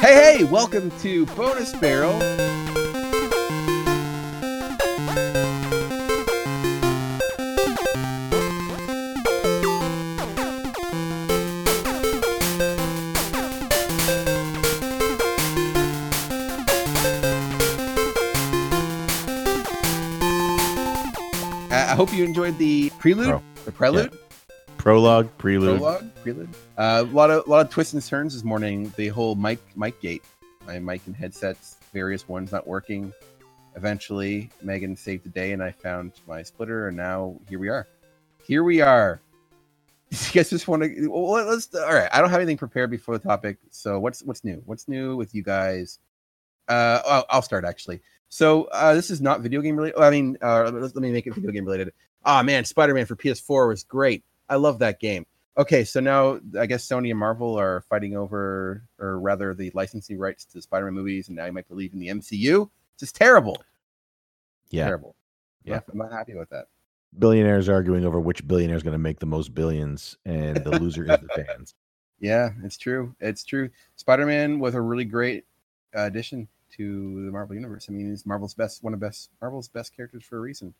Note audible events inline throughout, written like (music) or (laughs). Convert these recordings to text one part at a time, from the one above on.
Hey, hey, welcome to Bonus Barrel. Uh, I hope you enjoyed the prelude, the prelude. Prologue, prelude. prologue, prelude. Uh, a lot of a lot of twists and turns this morning. The whole mic mic gate, my mic and headsets, various ones not working. Eventually, Megan saved the day, and I found my splitter, and now here we are. Here we are. (laughs) You guys just want to? Well, let's. All right. I don't have anything prepared before the topic. So what's what's new? What's new with you guys? Uh, I'll, I'll start actually. So uh, this is not video game related. I mean, uh, let, let me make it video game related. Ah man, Spider Man for PS4 was great. I love that game. Okay, so now I guess Sony and Marvel are fighting over, or rather, the licensing rights to Spider-Man movies, and now you might believe in the MCU. It's just terrible. Yeah. Terrible. Yeah, Yeah. I'm not happy with that. Billionaires arguing over which billionaire is going to make the most billions, and the (laughs) loser is the fans. Yeah, it's true. It's true. Spider-Man was a really great addition to the Marvel universe. I mean, he's Marvel's best, one of best Marvel's best characters for a reason.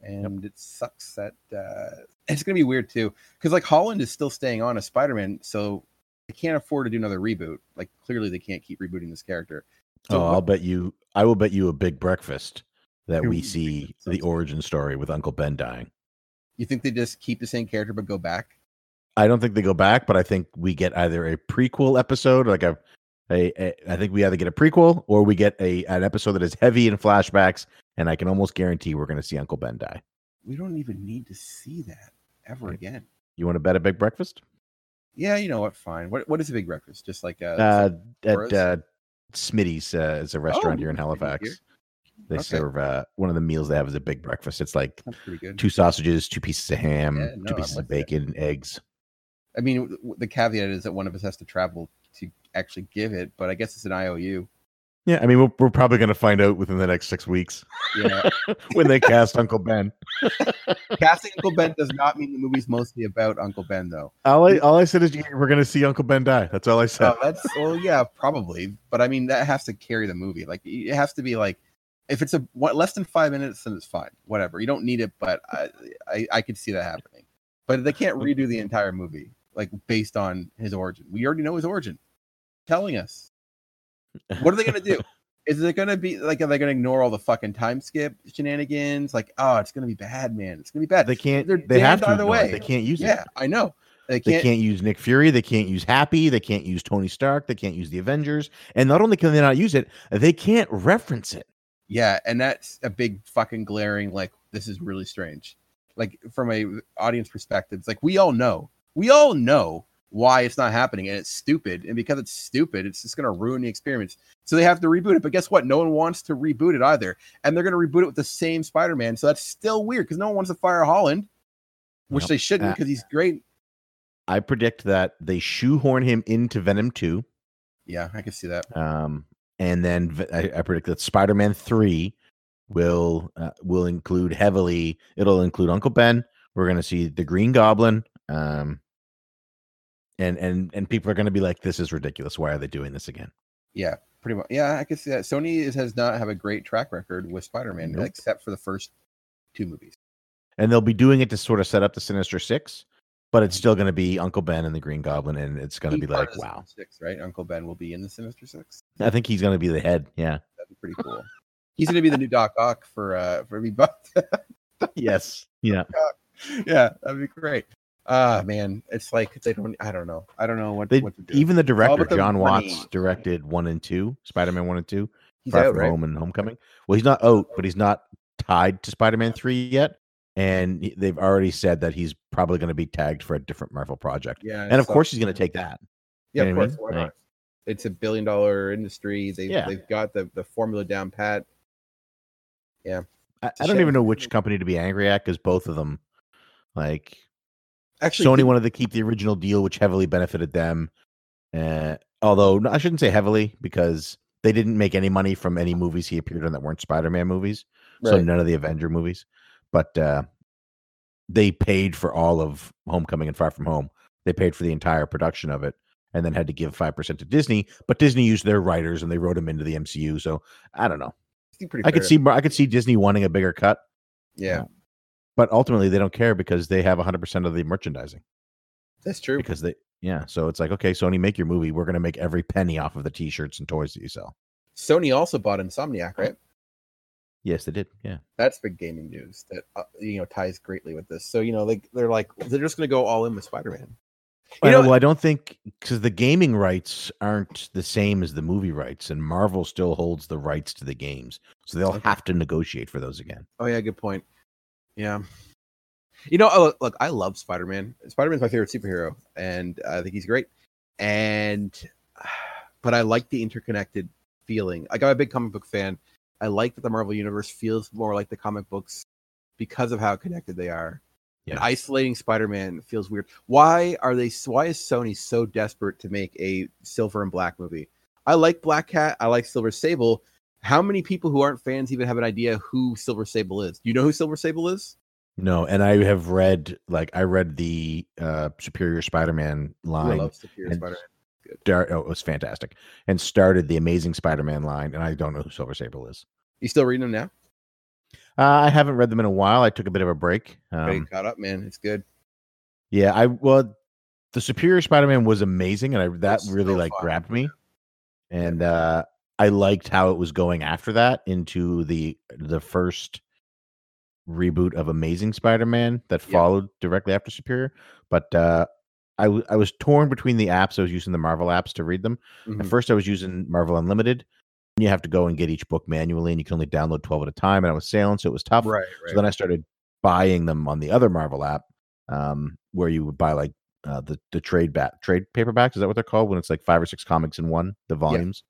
And it sucks that uh, it's gonna be weird too, because like Holland is still staying on as Spider-Man, so they can't afford to do another reboot. Like clearly, they can't keep rebooting this character. So oh, I'll bet you. I will bet you a big breakfast that we see the origin story with Uncle Ben dying. You think they just keep the same character but go back? I don't think they go back, but I think we get either a prequel episode, like a, a, a I think we either get a prequel or we get a an episode that is heavy in flashbacks, and I can almost guarantee we're going to see Uncle Ben die. We don't even need to see that ever again. You want to bet a big breakfast? Yeah, you know what? Fine. What what is a big breakfast? Just like uh, Uh, at uh, Smitty's uh, is a restaurant Oh, here in Halifax. here. They Okay. serve uh, one of the meals they have is a big breakfast. It's like that's pretty good. two sausages, two pieces of ham, Yeah, no, two pieces of with that. bacon, eggs. I mean, the caveat is that one of us has to travel to actually give it, but I guess it's an IOU. Yeah, I mean, we're, we're probably going to find out within the next six weeks Yeah. (laughs) when they cast Uncle Ben. (laughs) Casting Uncle Ben does not mean the movie's mostly about Uncle Ben, though. All I, all I said is we're going to see Uncle Ben die. That's all I said. Oh, that's well, yeah, probably, but I mean that has to carry the movie. Like it has to be like if it's a what, less than five minutes, then it's fine. Whatever, you don't need it, but I I, I could see that happening. But they can't redo the entire movie like based on his origin. We already know his origin. Telling us what are they gonna do? Is it gonna be like are they gonna ignore all the fucking time skip shenanigans? Like, oh, it's gonna be bad, man. It's gonna be bad. they can't. They're They have to. either ignore it. way. They can't use yeah, it. Yeah, I know. They They can't. can't use Nick Fury. They can't use Happy. They can't use Tony Stark. They can't use the Avengers. And not only can they not use it, they can't reference it. Yeah, and that's a big fucking glaring like this is really strange. Like from a audience perspective, it's like we all know. We all know why it's not happening and it's stupid. And because it's stupid, it's just gonna ruin the experience. So they have to reboot it. But guess what? No one wants to reboot it either. And they're gonna reboot it with the same Spider-Man. So that's still weird because no one wants to fire Holland, which Yep. they shouldn't Uh, because he's great. I predict that they shoehorn him into Venom 2. Yeah, I can see that. Um, and then I predict that Spider-Man 3 will uh, will include heavily. It'll include Uncle Ben. We're going to see the Green Goblin. Um, and and and people are going to be like, "This is ridiculous. Why are they doing this again?" Yeah, pretty much. Yeah, I can see that. Sony is, has not have a great track record with Spider-Man, Nope. except for the first two movies. And they'll be doing it to sort of set up the Sinister Six, but it's still going to be Uncle Ben and the Green Goblin, and it's going to be like, wow. Six, right? Uncle Ben will be in the Sinister Six. I think he's going to be the head. Yeah. That'd be pretty cool. He's gonna be the new Doc Ock for uh for me, but (laughs) yes. Yeah. yeah, that'd be great. Ah man, it's like they don't. I don't know. I don't know what, They, what to do. even the director the John money. Watts directed one and two, Spider-Man one and two, he's Far out, From right? Home and Homecoming. Well, he's not out, but he's not tied to Spider-Man three yet, and they've already said that he's probably going to be tagged for a different Marvel project, Yeah, and of so- course he's going to take that. yeah, you of know I course. mean? Why not? Like- It's a billion dollar industry. They Yeah. they've got the the formula down pat. Yeah. I don't shame. even know which company to be angry at because both of them, like Actually, Sony wanted to keep the original deal, which heavily benefited them. Uh, although I shouldn't say heavily because they didn't make any money from any movies he appeared in that weren't Spider-Man movies. So none of the Avenger movies, but uh, they paid for all of Homecoming and Far From Home. They paid for the entire production of it, and then had to give five percent to Disney. But Disney used their writers and they wrote them into the MCU. So I don't know. Seemed I could see I could see Disney wanting a bigger cut, Yeah, but ultimately they don't care because they have 100 percent of the merchandising. that's true. Because they yeah, so it's like okay, Sony, make your movie. We're gonna make every penny off of the T-shirts and toys that you sell. Sony also bought Insomniac, right? Yes, they did. Yeah. That's big gaming news that uh, you know ties greatly with this. So you know, like they're like they're just going to go all in with Spider-Man. You Well, know, well, I don't think because the gaming rights aren't the same as the movie rights, and Marvel still holds the rights to the games, so they'll have to negotiate for those again. Oh yeah, good point. Yeah. You know, oh, look, look, I love Spider-Man. Spider-Man's my favorite superhero, and I think he's great. And (sighs) but I like the interconnected feeling. Like I'm a big comic book fan. I like that the Marvel universe feels more like the comic books because of how connected they are. And isolating Spider-Man feels weird. Why are they? Why is Sony so desperate to make a Silver and Black movie? I like Black Cat. I like Silver Sable. How many people who aren't fans even have an idea who Silver Sable is? Do you know who Silver Sable is? No, and I have read like I read the uh Superior Spider-Man Ooh, I line. love Superior Spider-Man. Start, oh, it was fantastic, and started the Amazing Spider-Man line, and I don't know who Silver Sable is. You still reading them now? Uh, I haven't read them in a while. I took a bit of a break. Um, caught up, man. It's good. yeah, I well, the Superior Spider-Man was amazing, and I that really so like fun. grabbed me. and uh I liked how it was going after that into the the first reboot of Amazing Spider-Man that Yeah. followed directly after Superior. But uh, I w- I was torn between the apps. I was using the Marvel apps to read them. Mhm. At first, I was using Marvel Unlimited. And you have to go and get each book manually, and you can only download twelve at a time. And I was sailing, so it was tough. Right, So then I started buying them on the other Marvel app, um, where you would buy like uh, the the trade back trade paperbacks. Is that what they're called? When it's like five or six comics in one, the volumes.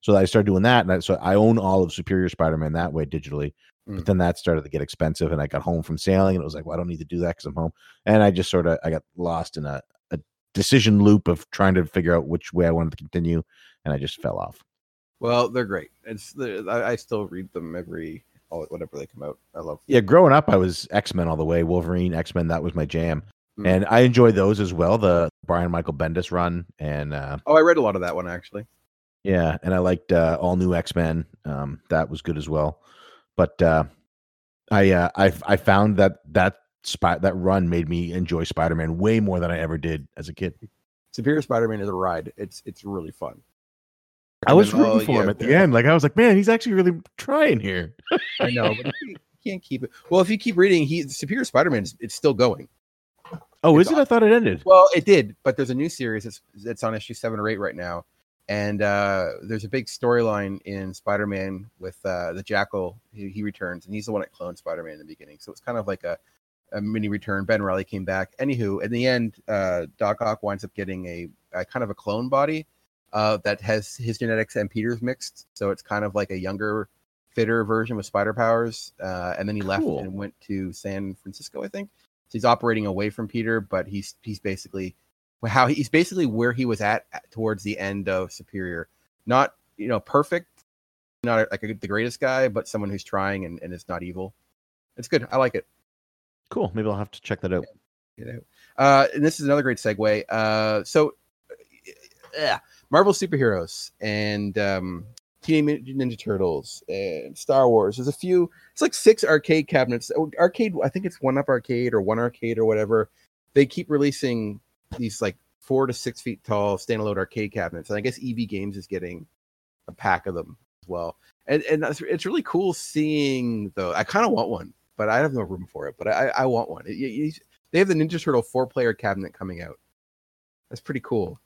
So I started doing that, and I, so I own all of Superior Spider-Man that way digitally. Mm. But then that started to get expensive, and I got home from sailing, and it was like, well, I don't need to do that because I'm home. And I just sort of I got lost in a, a decision loop of trying to figure out which way I wanted to continue, and I just fell off. well, they're great. It's the, I, I still read them every all whenever they come out. I love. Yeah, growing up, I was X Men all the way. Wolverine, X Men, that was my jam, Mm. and I enjoyed those as well. The Brian Michael Bendis run, and uh, Oh, I read a lot of that one actually. Yeah, and I liked uh, all new X Men. Um, that was good as well. But uh, I, uh, I, I found that that spy, that run made me enjoy Spider Man way more than I ever did as a kid. Superior Spider-Man is a ride. It's it's really fun. I And was rooting oh, for yeah, him at the yeah. end. Like I was like, man, he's actually really trying here. I know, but you (laughs) can't keep it. Well, if you keep reading, he Superior Spider-Man it's still going. Oh, It's is it? I thought it ended. Well, it did, but there's a new series that's that's on issue seven or eight right now, and uh, there's a big storyline in Spider-Man with uh, the Jackal. He, he returns, and he's the one that cloned Spider-Man in the beginning. So it's kind of like a, a mini return. Ben Riley came back. Anywho, in the end, uh, Doc Ock winds up getting a, a kind of a clone body uh, that has his genetics and Peter's mixed. So it's kind of like a younger, fitter version with spider powers. Uh, and then he left and went to San Francisco, I think. So he's operating away from Peter, but he's he's basically how he's basically where he was at at- towards the end of Superior. Not you know perfect, not like a, the greatest guy, but someone who's trying and, and is not evil. It's good. I like it. Cool. Maybe I'll have to check that out. You know, uh, and this is another great segue. Uh, so, yeah, Marvel superheroes and um, Teenage Ninja Turtles and Star Wars. There's a few. It's like six arcade cabinets. Oh, Arcade. I think it's One Up Arcade or One Arcade or whatever. They keep releasing these like four to six feet tall standalone arcade cabinets, and I guess EB Games is getting a pack of them as well. And and that's, it's really cool seeing though. I kind of want one, but I have no room for it. But I I want one. It- you- you- they have the Ninja Turtle four player cabinet coming out. That's pretty cool.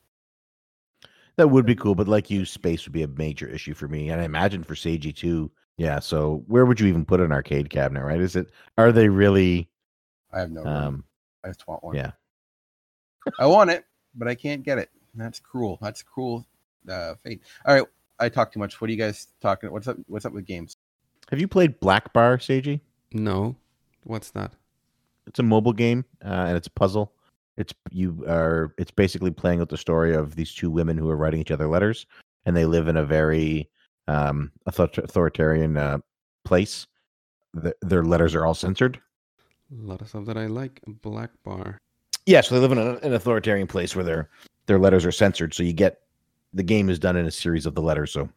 That would be cool, but like you, space would be a major issue for me, and I imagine for Seiji too. Yeah. So where would you even put an arcade cabinet? Right? Is it? Are they really? I have no room. Um, I just want one. yeah. I want it, but I can't get it. That's cruel. That's cruel uh, fate. All right, I talk too much. What are you guys talking? What's up? What's up with games? Have you played Black Bar, Seiji? No. What's that? It's a mobile game, uh, and it's a puzzle. It's you are. It's basically playing out the story of these two women who are writing each other letters, and they live in a very um, author- authoritarian uh, place. The, their letters are all censored. A lot of stuff that I like. Black bar. Yeah, so they live in a, an authoritarian place where they're their letters are censored, so you get the game is done in a series of the letters. So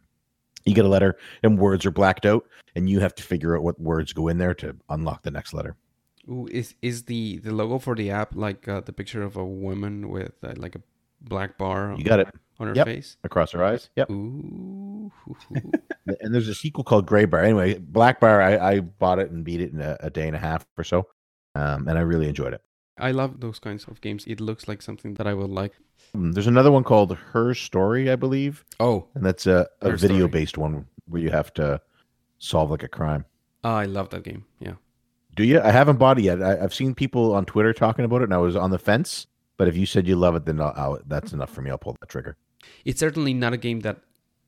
you get a letter and words are blacked out, and you have to figure out what words go in there to unlock the next letter. Ooh, is is the the logo for the app like uh, the picture of a woman with uh, like a black bar? You got it on her Yep. face. across her eyes. Yep. Ooh. (laughs) and there's a sequel called Gray Bar. Anyway, Black Bar, I, I bought it and beat it in a, a day and a half or so, um, and I really enjoyed it. I love those kinds of games. It looks like something that I would like. Mm, There's another one called Her Story, I believe, Oh, and that's a, a video based one where you have to solve like a crime. I love that game. Yeah. Do you? I haven't bought it yet. I, I've seen people on Twitter talking about it, and I was on the fence. But if you said you love it, then I'll, I'll, that's enough for me. I'll pull the trigger. It's certainly not a game that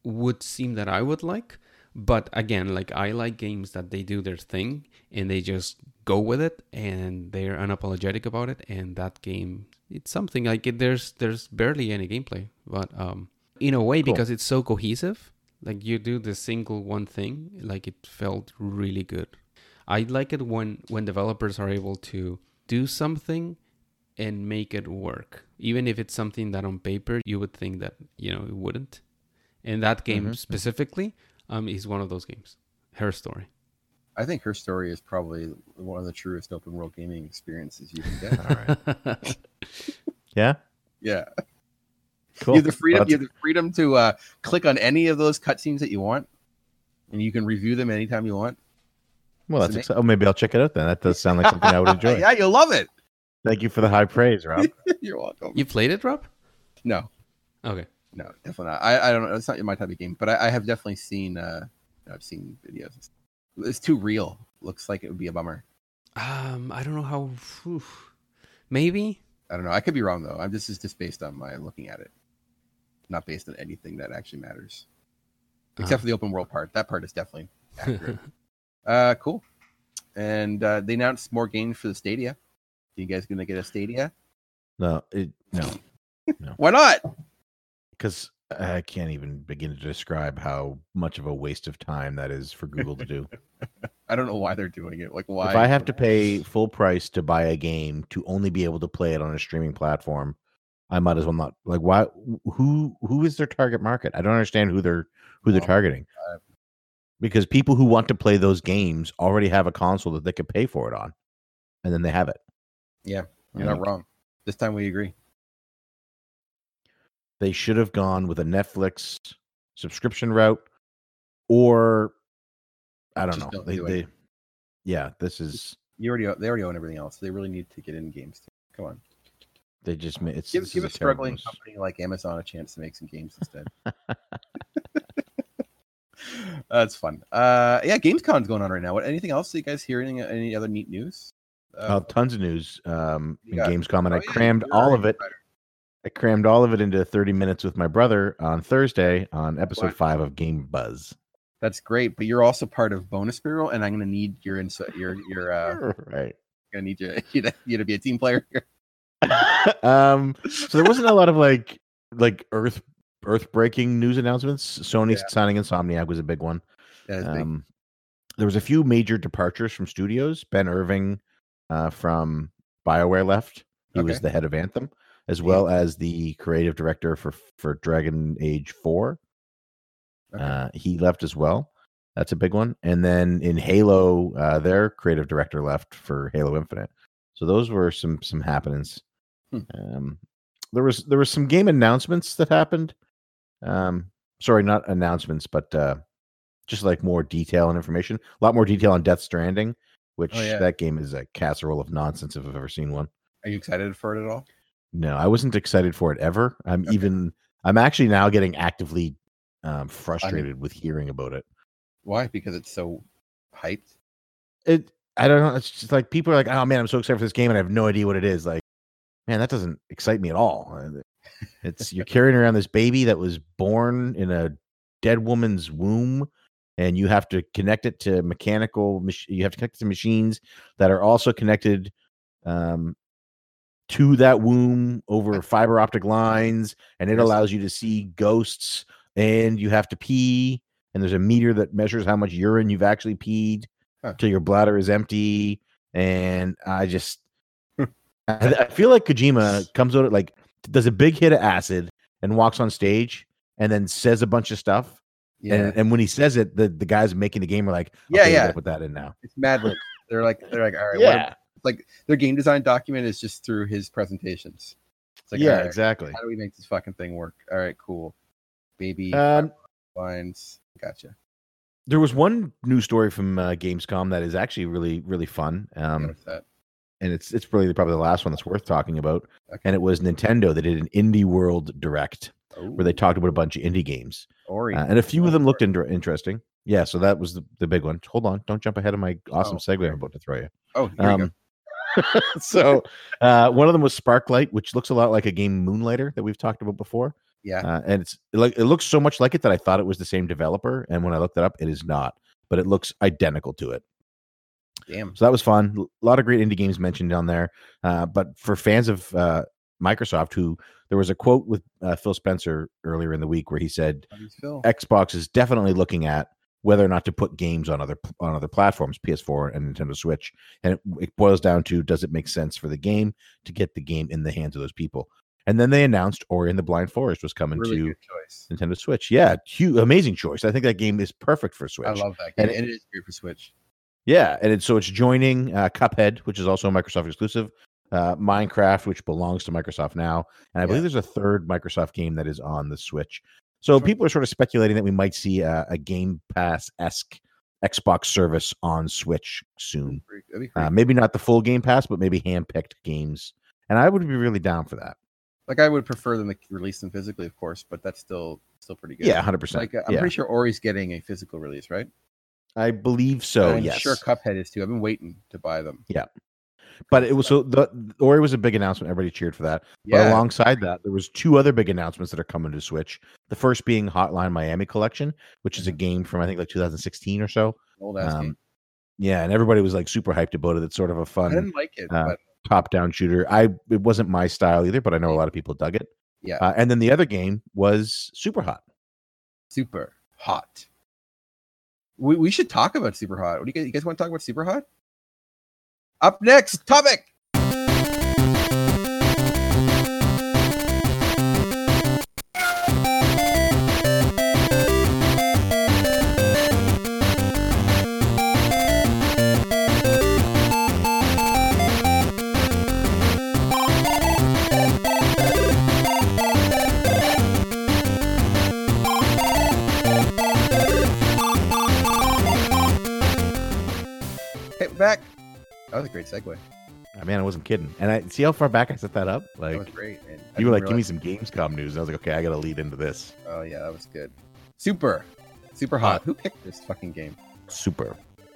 would seem that I would like, but again, like I like games that they do their thing and they just go with it and they're unapologetic about it. And that game, it's something like it, there's there's barely any gameplay, but um, in a way Cool. because it's so cohesive, like you do the single one thing, like it felt really good. I like it when when developers are able to do something and make it work even if it's something that on paper you would think that you know it wouldn't and that game Mhm. specifically um is one of those games her story I think her story is probably one of the truest open world gaming experiences you can get. All right. (laughs) Yeah. yeah, Cool. you have the freedom. Well, you have the freedom to uh, click on any of those cutscenes that you want, and you can review them anytime you want. well, that's It's exci- oh, maybe I'll check it out then. That does sound like (laughs) something I would enjoy. yeah, you'll love it. Thank you for the high praise, Rob. (laughs) You're welcome. you played it rob No, okay no, definitely not. I, I don't know. It's not my type of game, but I, I have definitely seen. Uh, I've seen videos. It's too real. Looks like it would be a bummer. um i don't know how phew. maybe I don't know. I could be wrong though. I'm this is just based on my looking at it, not based on anything that actually matters, except Uh-huh. for the open world part. That part is definitely (laughs) accurate. uh, cool. And uh, they announced more games for the Stadia. you guys gonna get a Stadia? No, it, no. (laughs) no, Why not? because I can't even begin to describe how much of a waste of time that is for Google to do. (laughs) I don't know why they're doing it. Like why? If I have to pay full price to buy a game to only be able to play it on a streaming platform, I might as well not. Like, why? Who who is their target market? I don't understand who they're who they're Well, targeting. Because people who want to play those games already have a console that they could pay for it on, and then they have it. Yeah, you're Like, not wrong. This time we agree. They should have gone with a Netflix subscription route, or I don't Just know. don't They, do they, yeah, this is You already they already own everything else. They really need to get in games. Too. Come on, they just ma- it's give give a terrible struggling news. company like Amazon a chance to make some games instead. (laughs) (laughs) That's fun. Uh, yeah, Gamescom's going on right now. What? Anything else? Do you guys hearing any other neat news? Uh, tons of news um, in Gamescom, and oh, I yeah, crammed all of it. insider. I crammed all of it into 30 minutes with my brother on Thursday on episode Wow. five of Game Buzz. That's great, but you're also part of Bonus Bureau, and I'm gonna need your insight. Your your uh, right. gonna need you, (laughs) you, to, you to be a team player. (laughs) um, so there wasn't a lot of like like earth earth breaking news announcements. Sony Yeah. signing Insomniac was a big one. Is big. Um, there was a few major departures from studios. Ben Irving uh, from BioWare left. He was the head of Anthem, as well as the creative director for for Dragon Age Four. Okay. Uh, he left as well. That's a big one. And then in Halo, uh, their creative director left for Halo Infinite. So those were some some happenings. Hmm. Um, there was there was some game announcements that happened. Um, sorry, not announcements, but uh, just like more detail and information. A lot more detail on Death Stranding, which Oh, yeah. that game is a casserole of nonsense if I've ever seen one. Are you excited for it at all? No, I wasn't excited for it ever. I'm Okay. even. I'm actually now getting actively um, frustrated with hearing about it. Why? Because it's so hyped. It. I don't know. It's just like people are like, "Oh man, I'm so excited for this game," and I have no idea what it is. Like, man, that doesn't excite me at all. It's you're carrying around this baby that was born in a dead woman's womb, and you have to connect it to mechanical. You have to connect it to machines that are also connected um, to that womb over fiber optic lines, and it allows you to see ghosts. And you have to pee, and there's a meter that measures how much urine you've actually peed Huh. till your bladder is empty. And I just, (laughs) I, I feel like Kojima comes out like does a big hit of acid and walks on stage and then says a bunch of stuff. Yeah, And, and when he says it, the, the guys making the game are like, Yeah, okay, we yeah. put that in now. it's Mad. They're like, they're like, all right, what Yeah, like their game design document is just through his presentations. It's like, yeah, right, exactly. How do we make this fucking thing work? All right, cool. Baby Um, lines. Gotcha. there was one news story from uh, Gamescom that is actually really, really fun. Um, that. and it's it's really probably the last one that's worth talking about. Okay. And it was Nintendo. They did an Indie World Direct where they talked about a bunch of indie games, Ori. uh, and a few of them looked inter- interesting. Yeah, so that was the, the big one. Hold on, don't jump ahead of my awesome Oh, segue. I'm about to throw you. oh, here we go. Um, (laughs) so uh, one of them was Sparklite, which looks a lot like a game Moonlighter that we've talked about before. Yeah. Uh, and it's like it looks so much like it that I thought it was the same developer, and when I looked it up, it is not. But it looks identical to it. Damn. So that was fun. A lot of great indie games mentioned on there. Uh, but for fans of uh, Microsoft, who there was a quote with uh, Phil Spencer earlier in the week where he said How do you feel? Xbox is definitely looking at whether or not to put games on other on other platforms, PS4 and Nintendo Switch, and it, it boils down to does it make sense for the game to get the game in the hands of those people? And then they announced Ori and the Blind Forest was coming Really to. Nintendo Switch. Yeah, huge, amazing choice. I think that game is perfect for Switch. I love that game, And and it- it is great for Switch. Yeah, and it's, so it's joining uh, Cuphead, which is also a Microsoft exclusive, uh, Minecraft, which belongs to Microsoft now, and I Yeah. believe there's a third Microsoft game that is on the Switch. So Sure. people are sort of speculating that we might see a, a Game Pass esque Xbox service on Switch soon. Pretty- That'd be great. Uh, maybe not the full Game Pass, but maybe handpicked games, and I would be really down for that. like I would prefer them to release them physically, of course, but that's still still pretty good. Yeah, hundred percent. Like uh, I'm Yeah, pretty sure Ori's getting a physical release, right? I believe so. I'm yes, sure Cuphead is too. I've been waiting to buy them. But it was so the Ori was a big announcement. Everybody cheered for that. But alongside that, there was two other big announcements that are coming to Switch. The first being Hotline Miami Collection, which is a game from I think like 2016 or so. old ass Um, game. Yeah, and everybody was like super hyped about it. It's sort of a fun I didn't like it, uh, but top-down shooter. I it wasn't my style either, but I know a lot of people dug it. yeah, Uh, and then the other game was Super Hot. super hot. We we should talk about super hot. What do you guys? You guys want to talk about super hot? Up next, topic. Back. That was a great segue. Oh, man, I wasn't kidding. And I see how far back I set that up. That was Like great. man. You were like, didn't give me some Gamescom news. And I was like, okay, I got to lead into this. Oh yeah, that was good. Super, super hot. Who picked this fucking game? Super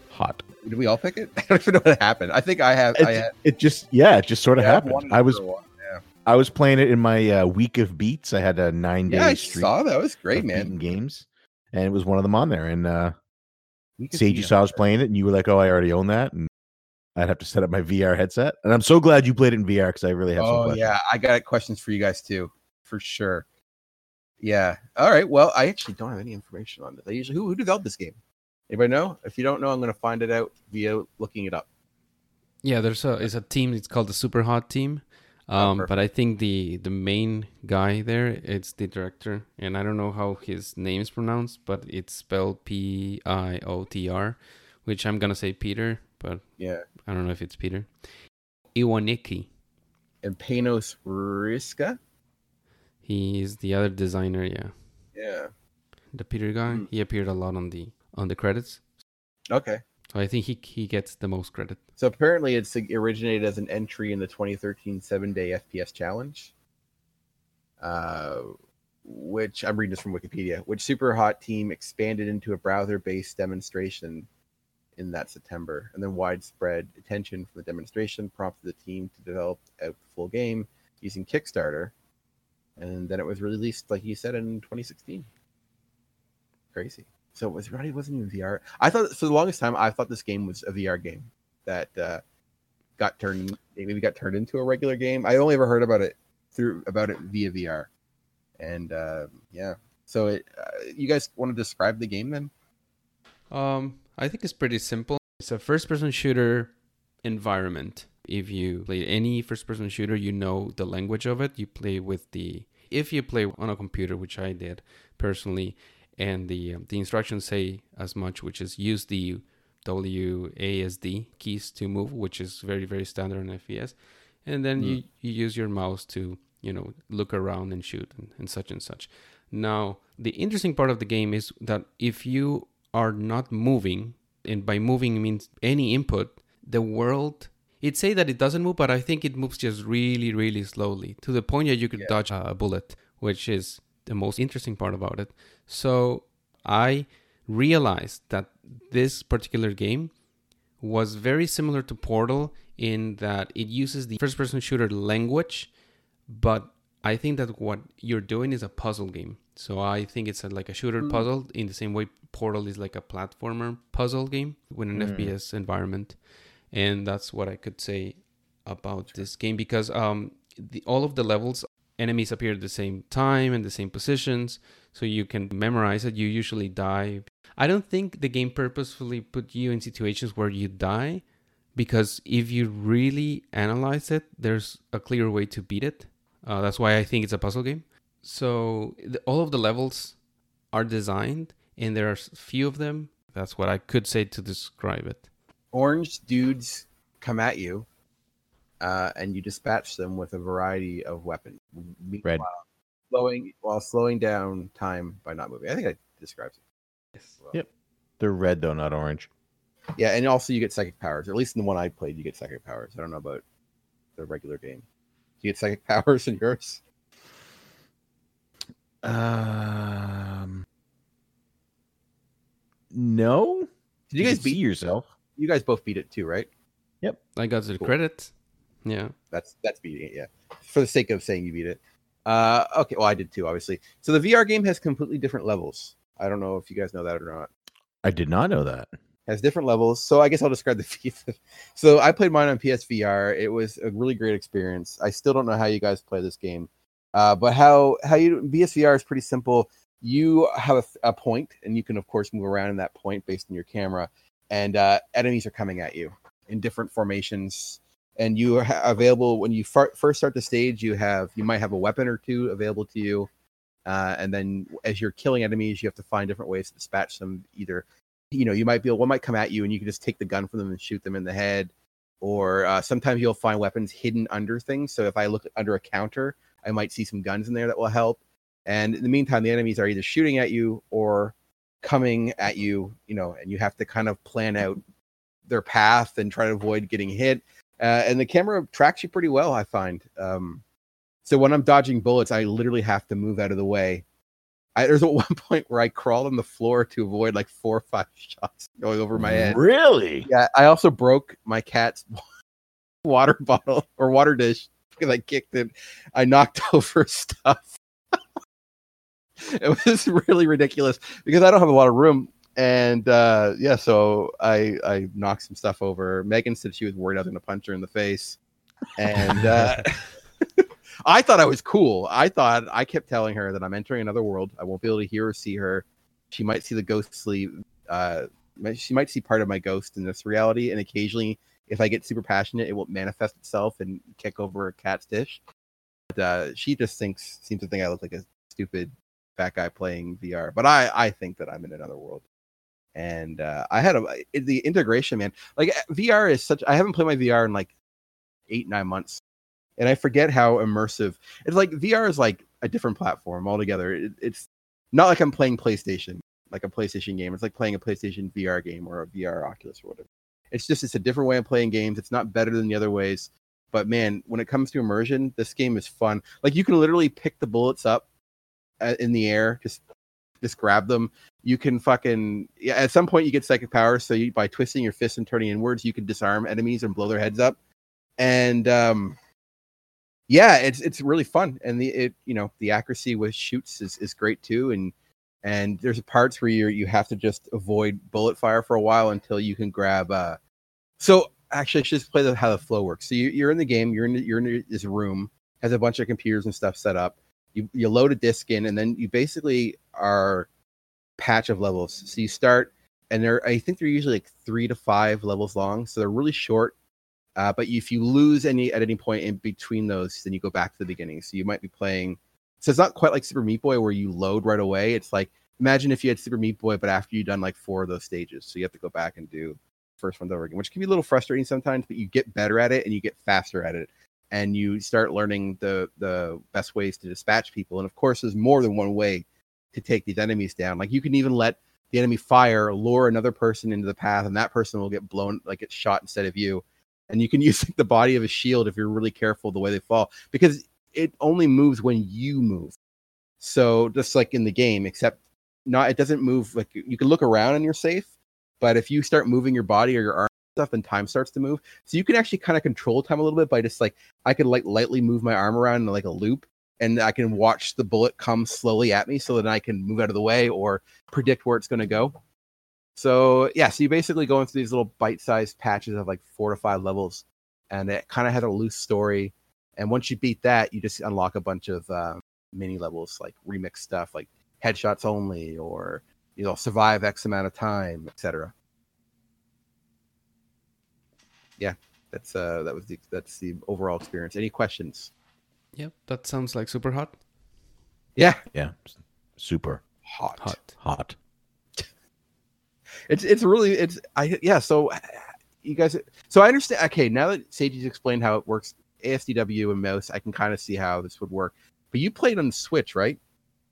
hot. Did we all pick it? (laughs) I don't even know what happened. I think I have. I It, had. it just yeah, it just sort of yeah, happened. I was for a while, Yeah, I was playing it in my uh, week of beats. I had a nine day yeah, I saw that. It was great, man. games, and it was one of them on there. And uh, Sage, you saw I was playing it, and you were like, "Oh, I already own that," and I'd have to set up my VR headset. And I'm so glad you played it in VR because I really have some Oh questions. yeah, I got questions for you guys too, for sure. Yeah. All right. Well, I actually don't have any information on this. I usually who, who developed this game? Anybody know? If you don't know, I'm going to find it out via looking it up. Yeah, there's a it's a team. It's called the Super Hot Team. Oh, Um, perfect. but I think the the main guy there, it's the director, and I don't know how his name is pronounced, but it's spelled P I O T R, which I'm gonna say Peter, but Yeah. I don't know if it's Peter. Iwanicki. And Panos Riska. He's the other designer. Yeah, Yeah. the Peter guy. Hmm. He appeared a lot on the on the credits, Okay. so I think he he gets the most credit. So apparently, it's originated as an entry in the 2013 seven day FPS challenge, uh, which I'm reading this from Wikipedia. Which Super Hot Team expanded into a browser based demonstration in that September, and then widespread attention from the demonstration prompted the team to develop a full game using Kickstarter, and then it was released, like you said, in 2016. Crazy. So it was really wasn't even VR. I thought for the longest time I thought this game was a VR game that uh, got turned maybe got turned into a regular game. I only ever heard about it through about it via VR, and uh, yeah. So it, uh, you guys want to describe the game then? Um, I think it's pretty simple. It's a first-person shooter environment. If you play any first person shooter, you know the language of it. You play with the if you play on a computer, which I did personally, and the um, the instructions say as much, which is use the WASD keys to move, which is very very standard in FPS, and then Mm. you you use your mouse to you know look around and shoot and, and such and such. Now the interesting part of the game is that if you are not moving, and by moving means any input, the world it say that it doesn't move, but I think it moves just really, really slowly to the point that you could Yeah. dodge a bullet, which is the most interesting part about it. So I realized that this particular game was very similar to Portal in that it uses the first person shooter language, but I think that what you're doing is a puzzle game. So I think it's a, like a shooter Mm. puzzle in the same way Portal is like a platformer puzzle game with an Mm. FPS environment. And that's what I could say about this game because um the, all of the levels enemies appear at the same time and the same positions so you can memorize it you usually die i don't think the game purposefully put you in situations where you die because if you really analyze it there's a clear way to beat it uh, that's why i think it's a puzzle game so the, all of the levels are designed and there are s- few of them that's what i could say to describe it Orange dudes come at you, uh, and you dispatch them with a variety of weapons. Red. Meanwhile, slowing while slowing down time by not moving. I think I describes it. well. Yep. They're red though, not orange. Yeah, and also you get psychic powers. At least in the one I played, you get psychic powers. I don't know about the regular game. Do you get psychic powers in yours? Um, no. Did you guys beat? yourself? You guys both beat it too, right? Yep, I got the Cool. credit yeah That's that's beating it, yeah. For the sake of saying you beat it. Uh okay, well I did too, obviously. So the VR game has completely different levels. I don't know if you guys know that or not. I did not know that. Has different levels. So I guess I'll describe the (laughs) FIFA. So I played mine on PSVR. It was a really great experience. I still don't know how you guys play this game. Uh, but how how you PSVR is pretty simple. You have a, a point, and you can of course move around in that point based on your camera. And uh, enemies are coming at you in different formations. And you are available when you far- first start the stage. You have you might have a weapon or two available to you, uh, and then as you're killing enemies, you have to find different ways to dispatch them. Either you know you might be one might come at you, and you can just take the gun from them and shoot them in the head. Or uh, sometimes you'll find weapons hidden under things. So if I look under a counter, I might see some guns in there that will help. And in the meantime, the enemies are either shooting at you or coming at you, you know, and you have to kind of plan out their path and try to avoid getting hit. Uh, and the camera tracks you pretty well, I find. Um, so when I'm dodging bullets, I literally have to move out of the way. I, there's at (laughs) one point where I crawled on the floor to avoid like four or five (laughs) shots going over my head. Really? Yeah, I also broke my cat's (laughs) water bottle or water dish because I kicked it. I knocked over stuff. it was really ridiculous because I don't have a lot of room. And uh, yeah, so I I knocked some stuff over. Megan said she was worried I was going to punch her in the face, and uh, I thought I was cool. I thought I kept telling her that I'm entering another world. I won't be able to hear or see her. She might see the ghostly. Uh, she might see part of my ghost in this reality, and occasionally, if I get super passionate, it will manifest itself and kick over a cat's dish. But uh, she just thinks seems to think I look like a stupid fat guy playing VR. But I I think that I'm in another world. And uh, I had a the integration, man. Like VR is such. I haven't played my VR in like eight nine months, and I forget how immersive. It's like VR is like a different platform altogether. It, it's not like I'm playing PlayStation, like a PlayStation game. It's like playing a PlayStation VR game or a VR Oculus or whatever. It's just it's a different way of playing games. It's not better than the other ways, but man, when it comes to immersion, this game is fun. Like you can literally pick the bullets up uh, in the air, just just grab them. You can fucking yeah. At some point, you get psychic powers, so you by twisting your fists and turning inwards, you can disarm enemies and blow their heads up. And um, yeah, it's it's really fun, and the it you know the accuracy with shoots is is great too, and and there's parts where you you have to just avoid bullet fire for a while until you can grab. uh So actually, I should just play the, how the flow works. So you, you're in the game, you're in you're in this room, has a bunch of computers and stuff set up. You you load a disc in, and then you basically are patch of levels. So you start, and they're I think they're usually like three to five levels long, so they're really short Uh, but if you lose any at any point in between those, then you go back to the beginning. So you might be playing. So it's not quite like Super Meat Boy where you load right away. It's like imagine if you had Super Meat Boy, but after you've done like four of those stages, so you have to go back and do first ones over again, which can be a little frustrating sometimes. But you get better at it and you get faster at it, and you start learning the the best ways to dispatch people. And of course, there's more than one way to take these enemies down. Like you can even let the enemy fire, lure another person into the path, and that person will get blown, like get shot instead of you and you can (laughs) use like, the body of a shield if you're really careful the way they fall because it only moves when you move. So just like in the game except not it doesn't move like you can look around and you're safe but if you start moving your body or your arm stuff then time starts to move. So you can actually kind of control time a little bit by just like i could like lightly move my arm around in like a loop and i can watch the bullet come slowly at me so that i can move out of the way or predict where it's going to go so yeah, so you basically go into these little bite-sized patches of like four to five levels, and it kind of had a loose story. And once you beat that, you just unlock a bunch of uh, mini levels, like remix stuff, like headshots only, or you know, survive X amount of time, etc. Yeah, that's uh, that was the that's the overall experience. Any questions? Yep, that sounds like super hot. Yeah, Yeah, super hot. Hot. hot. It's it's really it's I yeah. So you guys, so I understand. Okay, now that Sagey's explained how it works, ASDW and mouse, I can kind of see how this would work. But you played on the Switch, right?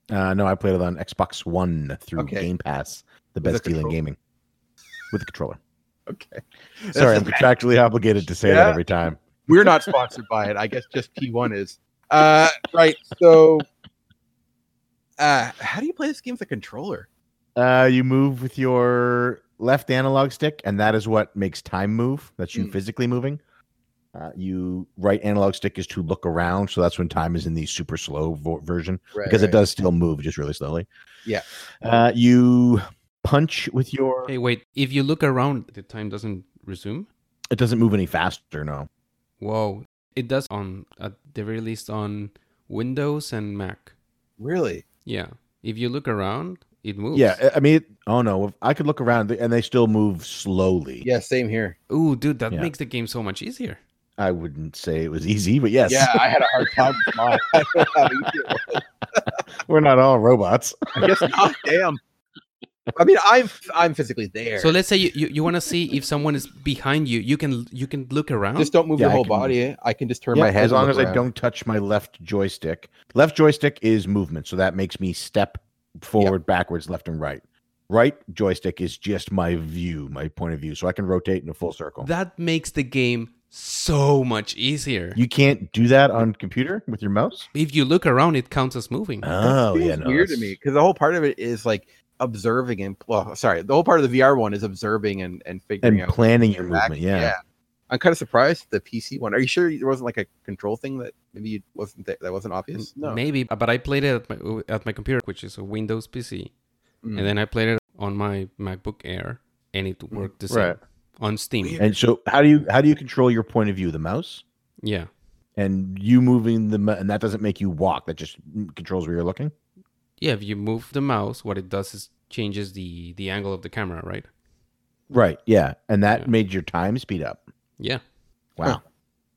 Uh, no, I played it on Xbox One through Okay. Game Pass, the With best deal in gaming, with the controller. Okay. (laughs) Sorry, I'm contractually obligated to say Yeah. that every time. We're not sponsored by it. I guess just P1 is. Uh, right. So, uh, how do you play this game with a controller? Uh, you move with your left analog stick, and that is what makes time move. That's you Mm. physically moving. Uh, you right analog stick is to look around, so that's when time is in the super slow vo- version Right, because right. it does still move, just really slowly. Yeah. Uh, you punch with your. Hey, wait. If you look around, the time doesn't resume. It doesn't move any faster. No. Whoa, it does on at the very least on Windows and Mac. Really? Yeah, if you look around, it moves. Yeah, I- I mean, it- oh no, I could look around and they still move slowly. Yeah, same here. Ooh, dude, that Yeah. makes the game so much easier. I wouldn't say it was easy, but yes, Yeah, I had a hard time with mine. I don't know how easy it was. we're not all robots. I guess not. (laughs) Damn. I mean, I'm I'm physically there. So let's say you, you, you want to see if someone is behind you, you can you can look around. just don't move Yeah, your I whole can- body. I can just turn Yeah, my head as long as look I don't touch my left joystick. Left joystick is movement, so that makes me step forward, backwards, left, and right. Right joystick is just my view, my point of view, so I can rotate in a full circle. that makes the game so much easier. you can't do that on computer with your mouse. if you look around, it counts as moving. Oh Feels yeah, no, weird to me because the whole part of it is like observing and well, sorry, the whole part of the VR one is observing and and figuring and out planning your back- movement. Yeah. I'm kind of surprised the PC one. Are you sure there wasn't like a control thing that maybe it wasn't that, that wasn't obvious? No. Maybe, but I played it at my, at my computer, which is a Windows PC, Mm. and then I played it on my MacBook Air, and it worked the same Right. on Steam. And so, how do you how do you control your point of view? The mouse Yeah, and you moving the mo- and that doesn't make you walk. That just controls where you're looking. yeah. If you move the mouse, what it does is changes the the angle of the camera, right? Right. Yeah, and that Yeah. made your time speed up. Yeah. Wow.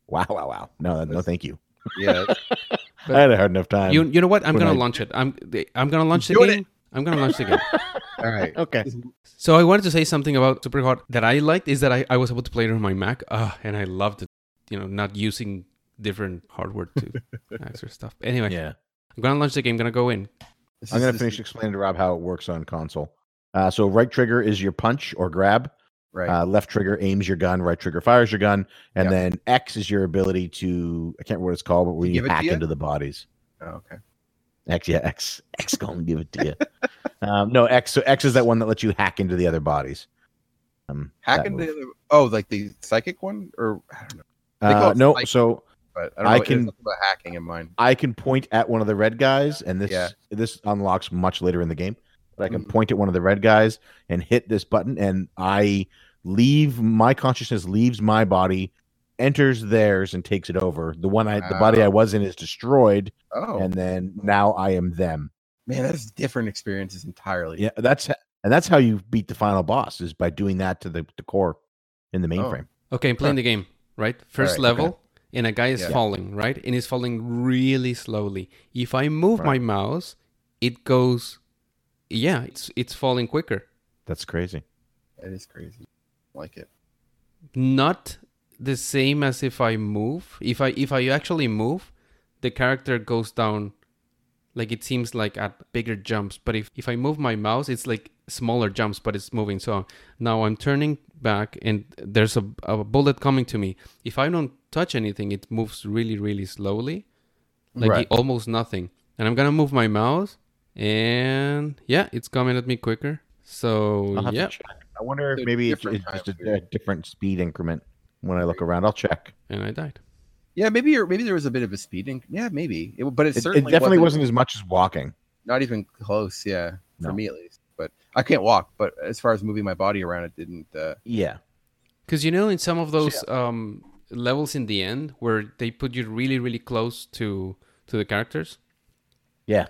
Wow. Wow. Wow. No, no, thank you. Yeah, (laughs) I had a hard enough time. you you know what? I'm gonna I- launch it. I'm I'm gonna launch the Doing game. I'm gonna launch the game. (laughs) all right. okay. So I wanted to say something about Superhot that I liked is that I, I was able to play it on my Mac, uh, and I loved it. You know, not using different hardware to (laughs) access stuff. Anyway, Yeah. I'm gonna launch the game. I'm Gonna go in. This I'm gonna finish explaining to Rob how it works on console. Uh, so right trigger is your punch or grab. Right. Uh, left trigger aims your gun. Right trigger fires your gun. And Yep. then X is your ability to I can't remember what it's called, but when you hack into the bodies. oh, okay. X, yeah, X, X gonna give it to you. um, no, X. So X is that one that lets you hack into the other bodies. Um, Hack into the oh, like the psychic one, or I don't know. Uh, no, psychic. so But I. I can- about hacking in mine. I can point at one of the red guys, and this Yeah. this unlocks much later in the game. But I can Mhm. point at one of the red guys and hit this button, and I leave my consciousness leaves my body, enters theirs, and takes it over. The one I the body I was in is destroyed, Oh and then now I am them. man, that's different experiences entirely. Yeah, that's and that's how you beat the final boss is by doing that to the, the core in the Oh. mainframe. Okay, I'm playing the game. right? First Alright, okay. level, and a guy is Yeah. falling, right? And he's falling really slowly. If I move my mouse, it goes, yeah, it's it's falling quicker. That's crazy. That is crazy. Like it. Not the same as if I move. If I if I actually move, the character goes down. Like it seems like at bigger jumps, but if, if I move my mouse, it's like smaller jumps, but it's moving. So now I'm turning back, and there's a, a bullet coming to me. If I don't touch anything, it moves really, really slowly, like Right. almost nothing. And I'm gonna move my mouse, and yeah, it's coming at me quicker. So yeah. I wonder if So maybe it's, it's just a, a different speed increment when I look around. I'll check. and I died. Yeah, maybe you're, maybe there was a bit of a speed. speeding. Yeah, maybe. It, but it, It, it definitely wasn't, wasn't as much as walking. not even close. Yeah, for me at least. But I can't walk. But as far as moving my body around, it didn't. Uh, Yeah. Because you know, in some of those um, levels in the end where they put you really, really close to to the characters, Yeah.